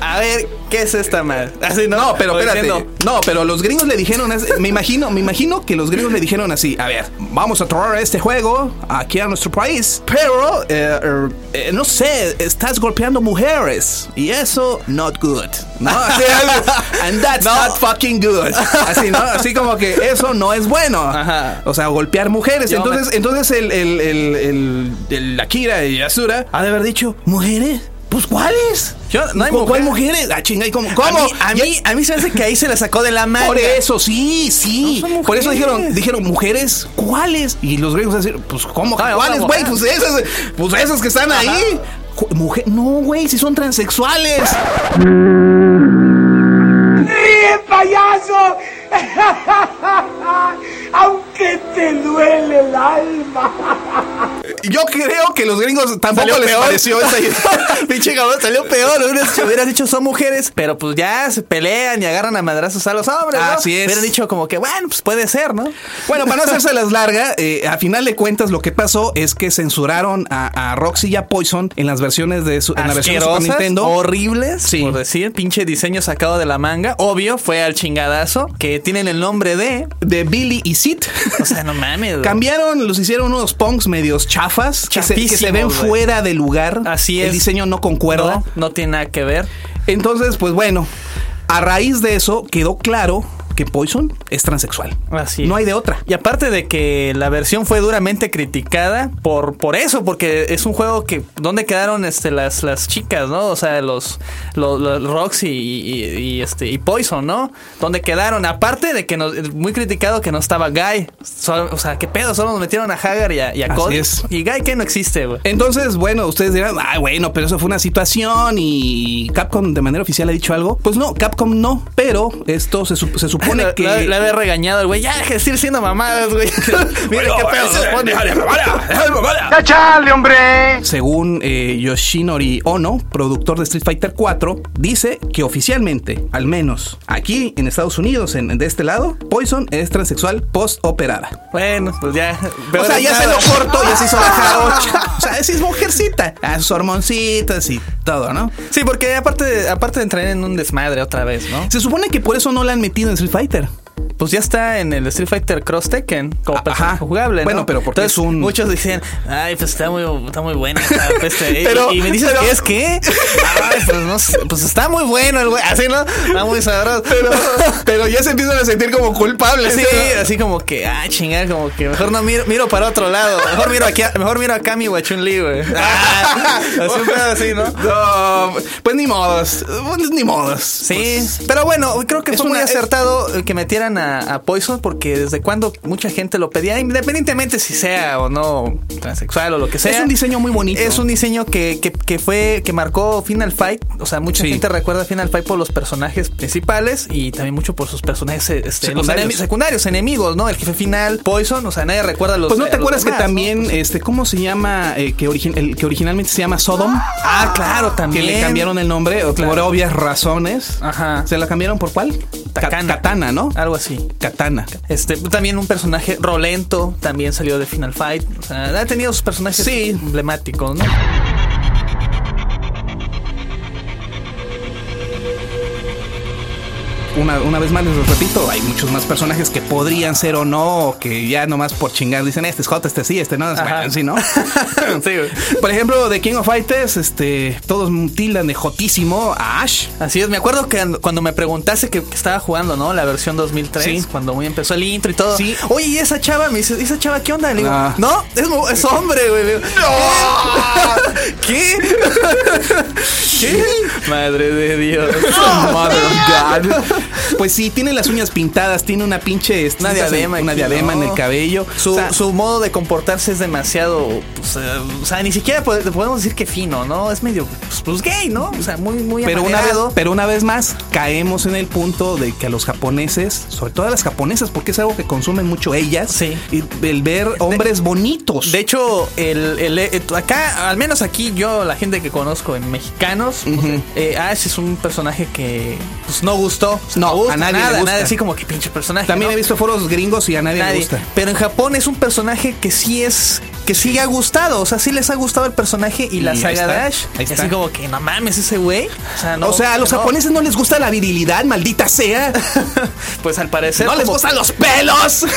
Speaker 4: A ver, ¿qué es esta madre? Así, ¿no?
Speaker 3: No, pero
Speaker 4: O
Speaker 3: espérate.
Speaker 4: diciendo,
Speaker 3: No, pero los gringos le dijeron, me imagino, me imagino que los gringos le dijeron así, a ver, vamos a traer este juego aquí a nuestro país, pero eh, er, eh, no sé, estás golpeando mujeres y eso not good, ¿no? Así, And that's not fucking good. Así, ¿no? Así como que eso no es bueno.
Speaker 4: Ajá.
Speaker 3: O sea, golpear mujeres.
Speaker 4: Yo
Speaker 3: entonces, entonces el, el, el, el, el Akira y Yasura ha de haber dicho, ¿mujeres? Pues ¿cuáles?
Speaker 4: Yo- no hay
Speaker 3: ¿Cu- ¿Cuál
Speaker 4: mujeres.
Speaker 3: Ah, chinga, ¿y cómo?
Speaker 4: A
Speaker 3: ¿Cómo?
Speaker 4: mí, a, mí, a mí se me hace que ahí se la sacó de la manga.
Speaker 3: Por eso, sí, sí.
Speaker 4: No
Speaker 3: Por eso dijeron, dijeron, mujeres, ¿cuáles? Y los griegos decir, pues, ¿cómo?
Speaker 4: Ah,
Speaker 3: ¿Cuáles, güey?
Speaker 4: mujer.
Speaker 3: Pues esas, pues esas que están ahí. Mujer, no, güey, si son transexuales.
Speaker 6: ¡Ríe, payaso! Aunque te duele el alma.
Speaker 3: Yo creo que los gringos tampoco
Speaker 4: Salió
Speaker 3: les
Speaker 4: peor.
Speaker 3: pareció esa idea.
Speaker 4: Pinche cabrón, salió peor. Hubieras dicho, hubieras dicho son mujeres, pero pues ya se pelean y agarran a madrazos a los hombres. ¿no?
Speaker 3: Así es.
Speaker 4: Hubieran dicho como que, bueno, pues puede ser, ¿no?
Speaker 3: Bueno, para no hacerse las largas, eh, a final de cuentas lo que pasó es que censuraron a, a Roxy y a Poison en las versiones de su, en la versión de Super Nintendo.
Speaker 4: horribles,
Speaker 3: Sí.
Speaker 4: por decir, pinche diseño sacado de la manga. Obvio, fue al chingadazo, que tienen el nombre de...
Speaker 3: de Billy y Sid.
Speaker 4: O sea, no mames.
Speaker 3: Cambiaron, los hicieron unos punks medios chafas que se, que se ven
Speaker 4: güey.
Speaker 3: fuera de lugar.
Speaker 4: Así
Speaker 3: El
Speaker 4: es.
Speaker 3: diseño no concuerda.
Speaker 4: No, no tiene nada que ver.
Speaker 3: Entonces, pues bueno, a raíz de eso quedó claro que Poison es transexual.
Speaker 4: Así es.
Speaker 3: No hay de otra.
Speaker 4: Y aparte de que la versión fue duramente criticada por, por eso, porque es un juego que donde quedaron este las, las chicas, ¿no? O sea, los, los, los Roxy y, y- y, este y Poison, ¿no? Donde quedaron, aparte de que nos, muy criticado que no estaba Guy. So- o sea, qué pedo, solo nos metieron a Hagar y a, y a
Speaker 3: Así
Speaker 4: Cody.
Speaker 3: es.
Speaker 4: Y Guy que no existe, güey.
Speaker 3: Entonces, bueno, ustedes dirán, ah, bueno, pero eso fue una situación y Capcom de manera oficial ha dicho algo. Pues no, Capcom no, pero esto se, se supone
Speaker 4: La,
Speaker 3: que...
Speaker 4: la- la había regañado el güey. Ya deja de seguir siendo mamadas, güey. Mira qué pedo. nos pone.
Speaker 7: ¡Ya chale, hombre!
Speaker 3: Según eh, Yoshinori Ono, productor de Street Fighter 4, dice que oficialmente, al menos aquí en Estados Unidos, en, de este lado, Poison es transexual post-operada.
Speaker 4: Bueno, pues ya.
Speaker 3: O sea, ya se
Speaker 4: nada.
Speaker 3: lo corto, ya se hizo la jarocha. O sea, es mujercita. A sus hormoncitas y todo, ¿no?
Speaker 4: Sí, porque aparte de, aparte de entrar en un desmadre otra vez, ¿no?
Speaker 3: Se supone que por eso no la han metido en Street Fighter. Fighter?
Speaker 4: Pues ya está en el Street Fighter Cross Tekken como
Speaker 3: Ajá.
Speaker 4: personaje jugable, ¿no?
Speaker 3: Bueno, pero porque
Speaker 4: Entonces,
Speaker 3: es un-
Speaker 4: Muchos dicen, ay, pues está muy, está muy buena. esta peste".
Speaker 3: Pero-
Speaker 4: y, y me dices
Speaker 3: pero-
Speaker 4: que es que, ay, pues no sé, pues está muy bueno el güey, así, ¿no? Está muy sabroso.
Speaker 3: Pero, pero ya se empiezan a sentir como culpables.
Speaker 4: Sí,
Speaker 3: ¿no?
Speaker 4: así como que, ah, chingar, como que mejor no miro, miro para otro lado. Mejor miro aquí, mejor miro acá mi Chun Li, güey. Ah, así así, ¿no?
Speaker 3: No, pues ni modos. Pues ni modos.
Speaker 4: Sí, pero bueno, creo que
Speaker 3: es
Speaker 4: fue muy acertado eh, que metieran a, a Poison porque desde cuando mucha gente lo pedía, independientemente si sea o no transexual o lo que sea.
Speaker 3: Es un diseño muy bonito.
Speaker 4: Es un diseño que, que, que fue, que marcó Final Fight. O sea, mucha
Speaker 3: Sí.
Speaker 4: gente recuerda Final Fight por los personajes principales y también mucho por sus personajes este,
Speaker 3: Secundarios.
Speaker 4: enemi- secundarios, enemigos, ¿no? El jefe final, Poison, o sea, nadie recuerda los
Speaker 3: Pues no te acuerdas que también, este, ¿cómo se llama? Eh, que, el que originalmente se llama Sodom.
Speaker 4: Ah, claro, también.
Speaker 3: Que le cambiaron el nombre por obvias razones.
Speaker 4: Ajá.
Speaker 3: ¿Se la cambiaron por cuál? Ka-
Speaker 4: Takana.
Speaker 3: Katana, ¿no?
Speaker 4: Algo así.
Speaker 3: Katana.
Speaker 4: Este, también un personaje rolento, también salió de Final Fight. O sea, ha tenido sus personajes
Speaker 3: Sí.
Speaker 4: emblemáticos, ¿no?
Speaker 3: Una, una vez más les repito, hay muchos más personajes que podrían ser o no, o que ya nomás por chingar dicen este es hot, este sí, este no, es bueno, sí, ¿no?
Speaker 4: sí, güey.
Speaker 3: Por ejemplo, de King of Fighters, este, todos tildan de jotísimo a Ash.
Speaker 4: Así es, me acuerdo que and- cuando me preguntaste que, que estaba jugando, ¿no? La versión 2003,
Speaker 3: Sí.
Speaker 4: cuando muy empezó el intro y todo.
Speaker 3: Sí.
Speaker 4: Oye, ¿y esa chava? Me dice, ¿y esa chava qué onda? Le digo,
Speaker 3: Ah.
Speaker 4: no, es, hombre, güey. Digo, ¿Qué? ¿Qué? Madre de Dios.
Speaker 3: Mother of God. Pues sí, tiene las uñas pintadas, tiene una pinche
Speaker 4: Una diadema.
Speaker 3: una diadema
Speaker 4: ¿no?
Speaker 3: en el cabello.
Speaker 4: Su,
Speaker 3: O sea,
Speaker 4: su modo de comportarse es demasiado. pues, eh, o sea, ni siquiera pod- podemos decir que fino, ¿no? Es medio. Pues, pues, gay, ¿no? O sea, muy, muy
Speaker 3: pero una, vez, pero una vez más caemos en el punto de que a los japoneses, sobre todo a las japonesas, porque es algo que consumen mucho ellas,
Speaker 4: Sí.
Speaker 3: y el ver hombres bonitos.
Speaker 4: De hecho, el, el- eh, acá, al menos aquí, yo, la gente que conozco en mexicanos, pues,
Speaker 3: Ujú.
Speaker 4: eh, Ash es un personaje que pues, no gustó.
Speaker 3: No,
Speaker 4: gusta,
Speaker 3: a nadie le gusta.
Speaker 4: nada, así como que pinche personaje.
Speaker 3: También
Speaker 4: ¿no?
Speaker 3: he visto foros gringos y a nadie, le gusta.
Speaker 4: Pero en Japón es un personaje que sí es. Que sí ha gustado. O sea, sí les ha gustado el personaje y, la
Speaker 3: Y ahí
Speaker 4: saga de
Speaker 3: está,
Speaker 4: Ash.
Speaker 3: ahí
Speaker 4: Y
Speaker 3: está.
Speaker 4: así como que no mames ese güey. O sea, no,
Speaker 3: o sea, a los
Speaker 4: no.
Speaker 3: japoneses no les gusta la virilidad, maldita sea.
Speaker 4: Pues al parecer.
Speaker 3: no les gustan los pelos.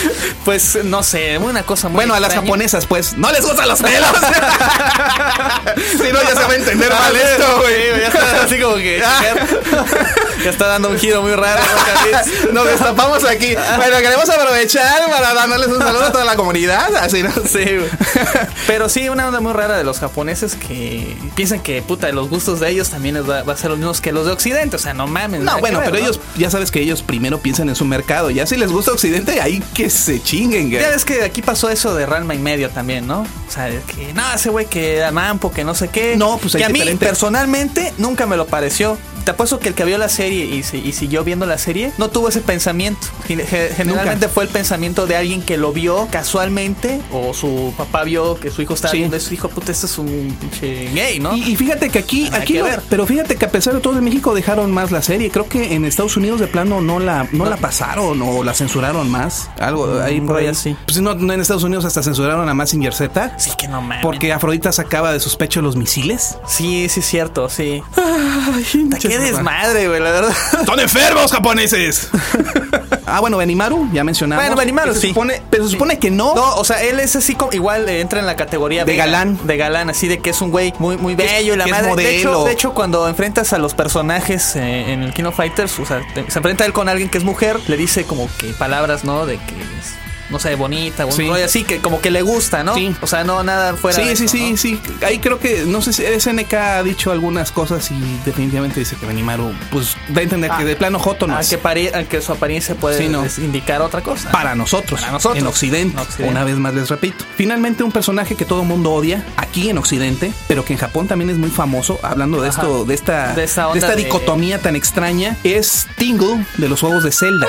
Speaker 4: Pues no sé, una cosa muy.
Speaker 3: Bueno, a las japonesas, pues, no les gustan los pelos. si no, ya se va a entender
Speaker 4: Ah,
Speaker 3: mal esto, güey.
Speaker 4: Ya está así como que. ya está dando un giro muy raro.
Speaker 3: Nos destapamos aquí. Bueno, queremos aprovechar para darles un saludo a toda la comunidad. Así, ¿no?
Speaker 4: Sí. Pero sí, una onda muy rara de los japoneses que piensan que, puta, los gustos de ellos también va, va a ser los mismos que los de Occidente. O sea, no mames.
Speaker 3: No, bueno,
Speaker 4: ver,
Speaker 3: pero
Speaker 4: ¿no?
Speaker 3: ellos, ya sabes que ellos primero piensan en su mercado. Ya si les gusta Occidente, ahí que se chinguen, güey.
Speaker 4: Ya ves que aquí pasó eso de Ranma y medio también, ¿no? O sea, que no, ese güey que era mampo, que no sé qué.
Speaker 3: No, pues hay
Speaker 4: que a mí
Speaker 3: diferente.
Speaker 4: personalmente nunca me lo pareció. Te apuesto que el que vio la serie y, si- y siguió viendo la serie no tuvo ese pensamiento. Gen- ge- Generalmente fue el pensamiento de alguien que lo vio casualmente o su papá vio que su hijo estaba
Speaker 3: Sí.
Speaker 4: viendo eso y dijo, puta, este es un pinche gay, ¿no?
Speaker 3: Y, y fíjate que aquí,
Speaker 4: Nada
Speaker 3: aquí
Speaker 4: que
Speaker 3: no-
Speaker 4: ver.
Speaker 3: pero fíjate que a pesar de todo en México dejaron más la serie. Creo que en Estados Unidos de plano no la, no la pasaron o la censuraron más. Algo ahí por ahí.
Speaker 4: rollo así.
Speaker 3: Pues no, no, en Estados Unidos hasta censuraron a Massinger Z.
Speaker 4: Sí, que no mames.
Speaker 3: Porque Afrodita sacaba de sus pechos los misiles.
Speaker 4: Sí, sí es cierto, sí.
Speaker 3: Ay,
Speaker 4: Qué desmadre, güey, la verdad.
Speaker 3: ¡Son enfermos japoneses! ah, bueno, Benimaru, ya mencionamos.
Speaker 4: Bueno, Benimaru,
Speaker 3: se
Speaker 4: sí.
Speaker 3: supone- pero se supone que no.
Speaker 4: No, o sea, él es así como igual eh, entra en la categoría
Speaker 3: De
Speaker 4: vega,
Speaker 3: galán.
Speaker 4: De galán, así de que es un güey muy, muy bello y la madre. De hecho,
Speaker 3: modelo.
Speaker 4: de hecho, cuando enfrentas a los personajes eh, en el King of Fighters, o sea, te- se enfrenta él con alguien que es mujer, le dice como que palabras, ¿no? De que es, no sé, bonita, un
Speaker 3: Sí.
Speaker 4: rollo así, que como que le gusta, ¿no?
Speaker 3: Sí.
Speaker 4: O sea, no nada fuera.
Speaker 3: Sí,
Speaker 4: de
Speaker 3: sí,
Speaker 4: eso,
Speaker 3: sí,
Speaker 4: ¿no?
Speaker 3: sí. Ahí creo que, no sé si SNK ha dicho algunas cosas y definitivamente dice que Benimaru, pues da a entender
Speaker 4: Ah.
Speaker 3: que de plano Joto no
Speaker 4: A
Speaker 3: es.
Speaker 4: que, pare- a que su apariencia puede
Speaker 3: Sí, no.
Speaker 4: des- indicar otra cosa.
Speaker 3: Para nosotros,
Speaker 4: Para nosotros.
Speaker 3: en Occidente,
Speaker 4: En Occidente.
Speaker 3: una vez más les repito. Finalmente un personaje que todo el mundo odia aquí en Occidente, pero que en Japón también es muy famoso, hablando de
Speaker 4: Ajá.
Speaker 3: esto, de esta,
Speaker 4: De esa
Speaker 3: esta
Speaker 4: de-
Speaker 3: dicotomía tan extraña, es Tingle de los juegos de Zelda.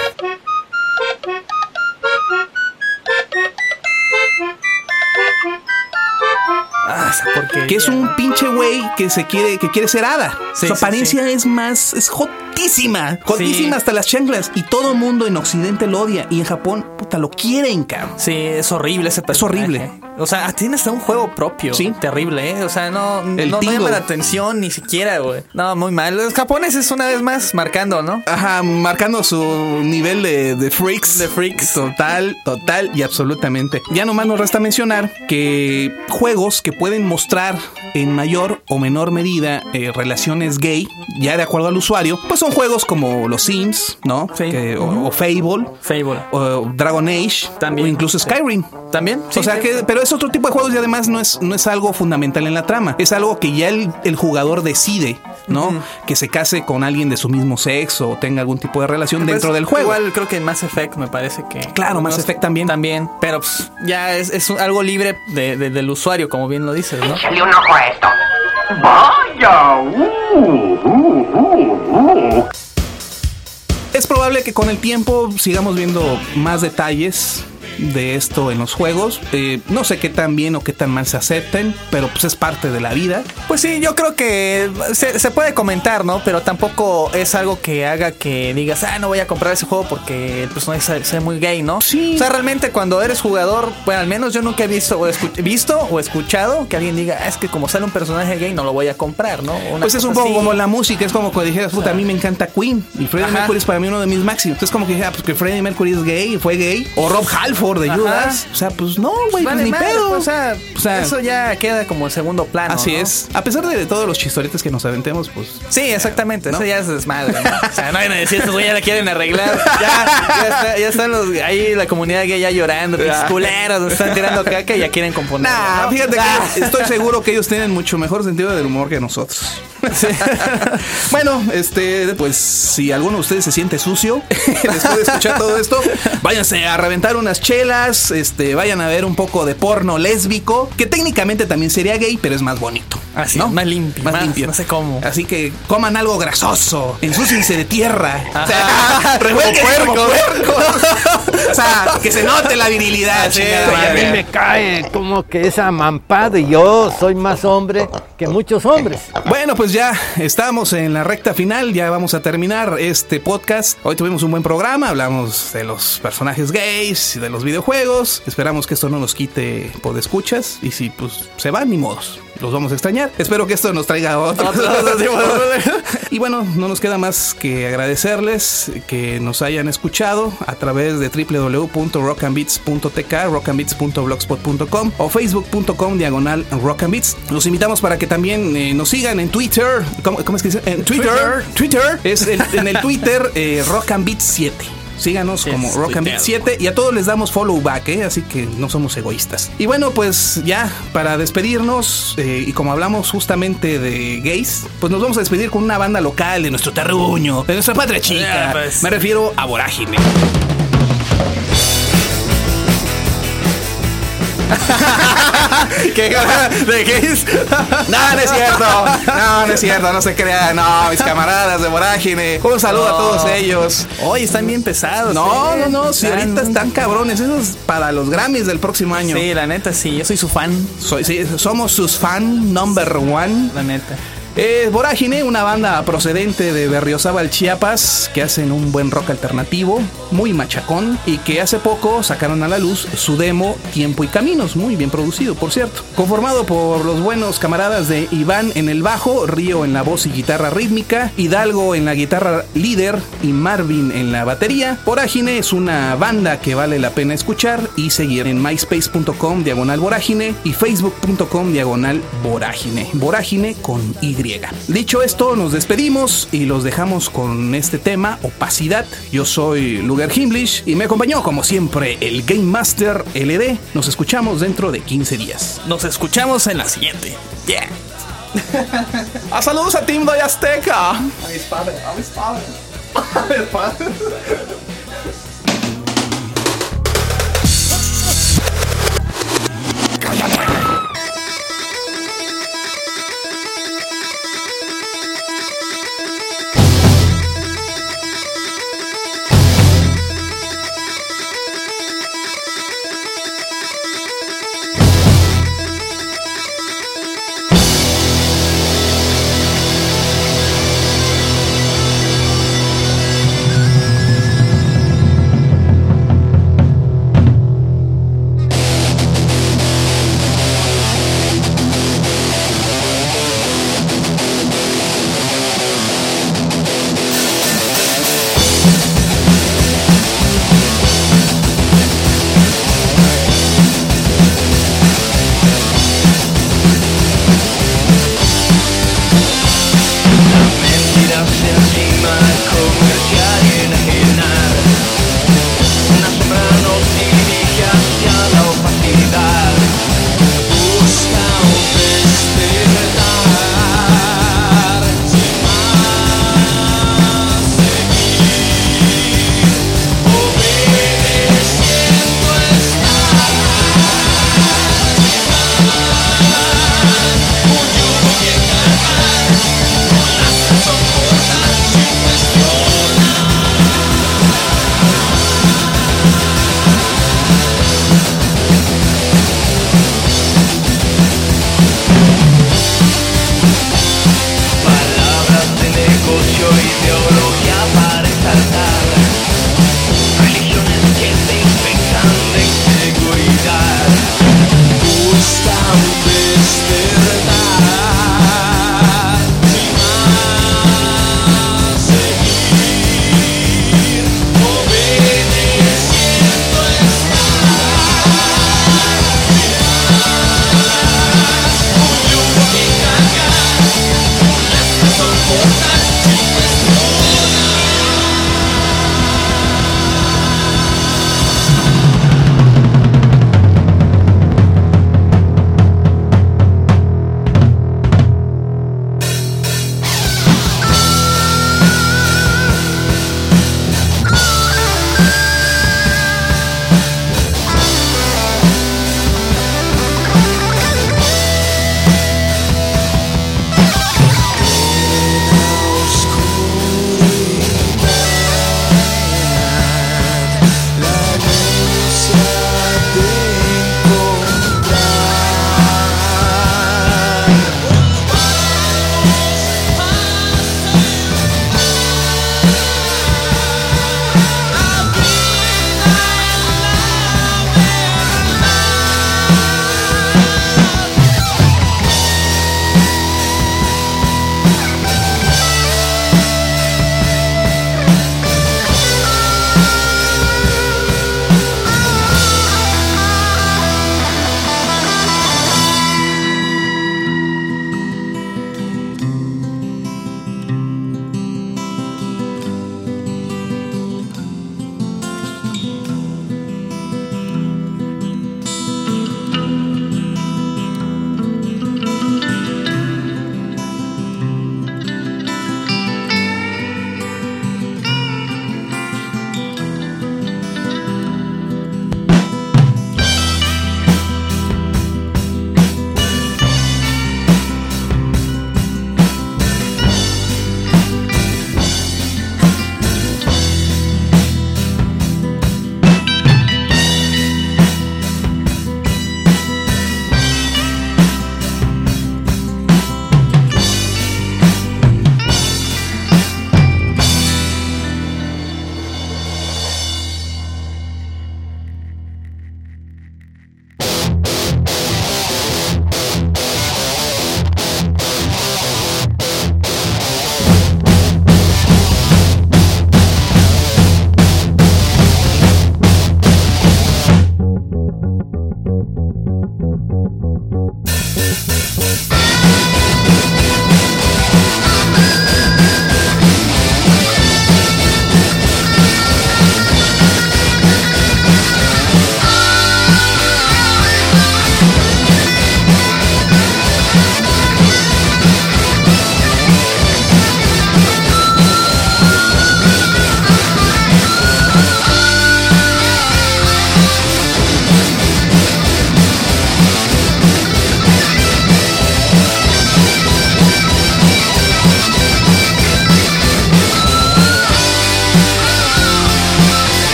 Speaker 3: Que es un pinche güey que se quiere, que quiere ser hada.
Speaker 4: Sí,
Speaker 3: Su
Speaker 4: sí,
Speaker 3: apariencia es más, es jotísima, jotísima
Speaker 4: Sí.
Speaker 3: hasta las chanclas. Y todo el mundo en Occidente lo odia. Y en Japón, puta, lo quieren, cabrón.
Speaker 4: Sí, es horrible ese personaje.
Speaker 3: horrible.
Speaker 4: O sea, tiene hasta un juego propio.
Speaker 3: Sí.
Speaker 4: Terrible, ¿eh? O sea, no,
Speaker 3: El
Speaker 4: no, no llama la atención ni siquiera, güey. No, muy mal. Los japoneses una vez más marcando, ¿no?
Speaker 3: Ajá, marcando su nivel de, de freaks.
Speaker 4: De freaks.
Speaker 3: Total, total y absolutamente. Ya nomás nos resta mencionar que juegos que pueden mostrar en mayor o menor medida eh, relaciones gay, ya de acuerdo al usuario, pues son juegos como los Sims, ¿no?
Speaker 4: Sí.
Speaker 3: Que- o, o Fable,
Speaker 4: Fable.
Speaker 3: o Dragon Age,
Speaker 4: También.
Speaker 3: o incluso Skyrim.
Speaker 4: ¿También?
Speaker 3: o sea
Speaker 4: sí.
Speaker 3: que, pero es otro tipo de juegos y además no es, no es algo fundamental en la trama. Es algo que ya el, el jugador decide, ¿no? Que se case con alguien de su mismo sexo o tenga algún tipo de relación dentro del juego.
Speaker 4: Igual creo que en Mass Effect me parece que.
Speaker 3: Claro, Mass Effect también.
Speaker 4: También. Pero pues, ya es, es algo libre de- de- del usuario, como bien lo dices, ¿no?
Speaker 7: Échale un ojo a esto. Vaya. Uh, uh, uh.
Speaker 3: Es probable que con el tiempo sigamos viendo más detalles de esto en los juegos. Eh, no sé qué tan bien o qué tan mal se acepten, pero pues es parte de la vida.
Speaker 4: Pues sí, yo creo que se, se puede comentar, ¿no? Pero tampoco es algo que haga que digas, ah, no voy a comprar ese juego porque el personaje se, se ve muy gay, ¿no?
Speaker 3: Sí.
Speaker 4: O sea, realmente cuando eres jugador, bueno, al menos yo nunca he visto o, visto o escuchado que alguien diga, ah, es que como sale un personaje gay no lo voy a comprar, ¿no? Una
Speaker 3: Pues es un poco
Speaker 4: así.
Speaker 3: como la música, es como cuando dijeras, puta, a mí me encanta Queen y Freddie. Mercury es para mí uno de mis máximos. Entonces como que dije, ah, pues que Freddie Mercury es gay, fue gay, o Rob Halford de
Speaker 4: Ajá.
Speaker 3: Judas. O sea, pues no, güey, pues
Speaker 4: Vale
Speaker 3: ni
Speaker 4: madre,
Speaker 3: pedo.
Speaker 4: pues, o sea,
Speaker 3: O sea,
Speaker 4: eso ya queda como segundo plano.
Speaker 3: Así
Speaker 4: ¿no?
Speaker 3: es. A pesar de todos los chistoretes que nos aventemos, pues.
Speaker 4: Sí, exactamente.
Speaker 3: ¿no?
Speaker 4: Eso ya es desmadre, ¿no? O sea, no hay decir, estos güey ya la quieren arreglar. Ya, ya, está- ya están los, ahí la comunidad gay ya llorando, culeros, nos están tirando caca y ya quieren componer.
Speaker 3: Nah,
Speaker 4: ¿no?
Speaker 3: fíjate que estoy seguro que ellos tienen mucho mejor sentido del humor que nosotros. bueno, este, pues si alguno de ustedes se siente sucio después de escuchar todo esto, váyanse a reventar unas chelas, este, vayan a ver un poco de porno lésbico, que técnicamente también sería gay, pero es más bonito.
Speaker 4: Así,
Speaker 3: ¿no?
Speaker 4: más limpio.
Speaker 3: Más
Speaker 4: Más,
Speaker 3: limpio.
Speaker 4: No sé cómo.
Speaker 3: Así que coman algo grasoso, ensúciense de tierra. O sea, o sea, que se note la virilidad.
Speaker 9: A mí me cae como que esa mampada y yo soy más hombre que muchos hombres.
Speaker 3: Bueno, pues ya estamos en la recta final, ya vamos a terminar este podcast. Hoy tuvimos un buen programa, hablamos de los personajes gays y de los videojuegos. Esperamos que esto no nos quite por escuchas y si pues se van ni modos. Los vamos a extrañar. Espero que esto nos traiga otro. y bueno, no nos queda más que agradecerles que nos hayan escuchado a través de www.rockandbeats.tk, rockandbeats.blogspot.com o facebook.com diagonal rockandbeats. Los invitamos para que también eh, nos sigan en Twitter. ¿Cómo, cómo es que dice? En Twitter. Twitter. Es el- en el Twitter eh, rockandbeats 7. Síganos
Speaker 4: Sí,
Speaker 3: como Rock and Beat
Speaker 4: tuiteado.
Speaker 3: 7 y a todos les damos follow back, ¿eh? así que no somos egoístas. Y bueno, pues ya para despedirnos, eh, y como hablamos justamente de gays, pues nos vamos a despedir con una banda local de nuestro terruño, de nuestra patria chica.
Speaker 4: Pues.
Speaker 3: Me refiero a Vorágine. ¿Qué? ¿De? No, no es cierto. No, no es cierto, no se crean. No, mis camaradas de Vorágine. Un saludo a todos ellos.
Speaker 4: Hoy están bien pesados.
Speaker 3: No,
Speaker 4: ¿eh?
Speaker 3: no, no, si
Speaker 4: Están-
Speaker 3: ahorita están cabrones, eso es para los Grammys del próximo año.
Speaker 4: Sí, la neta, sí. Yo soy su fan.
Speaker 3: Soy- sí, somos sus fan number one.
Speaker 4: La neta.
Speaker 3: Eh, Vorágine, una banda procedente de Berriozábal, Chiapas, que hacen un buen rock alternativo, muy machacón, y que hace poco sacaron a la luz su demo Tiempo y Caminos, muy bien producido, por cierto. Conformado por los buenos camaradas de Iván en el bajo, Río en la voz y guitarra rítmica, Hidalgo en la guitarra líder y Marvin en la batería, Vorágine es una banda que vale la pena escuchar y seguir en myspace.com diagonal vorágine y facebook.com diagonal vorágine. Vorágine con Y. Dicho esto, nos despedimos y los dejamos con este tema, opacidad. Yo soy Luger Himlish y me acompañó como siempre el Game Master LD. Nos escuchamos dentro de 15 días.
Speaker 4: Nos escuchamos en la siguiente. Yeah.
Speaker 3: ¡A saludos a Team Doy Azteca!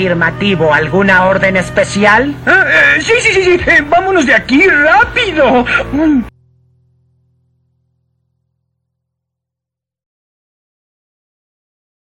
Speaker 13: Afirmativo, ¿alguna orden especial?
Speaker 6: Eh, eh, sí, sí, sí, sí. Eh, vámonos de aquí rápido.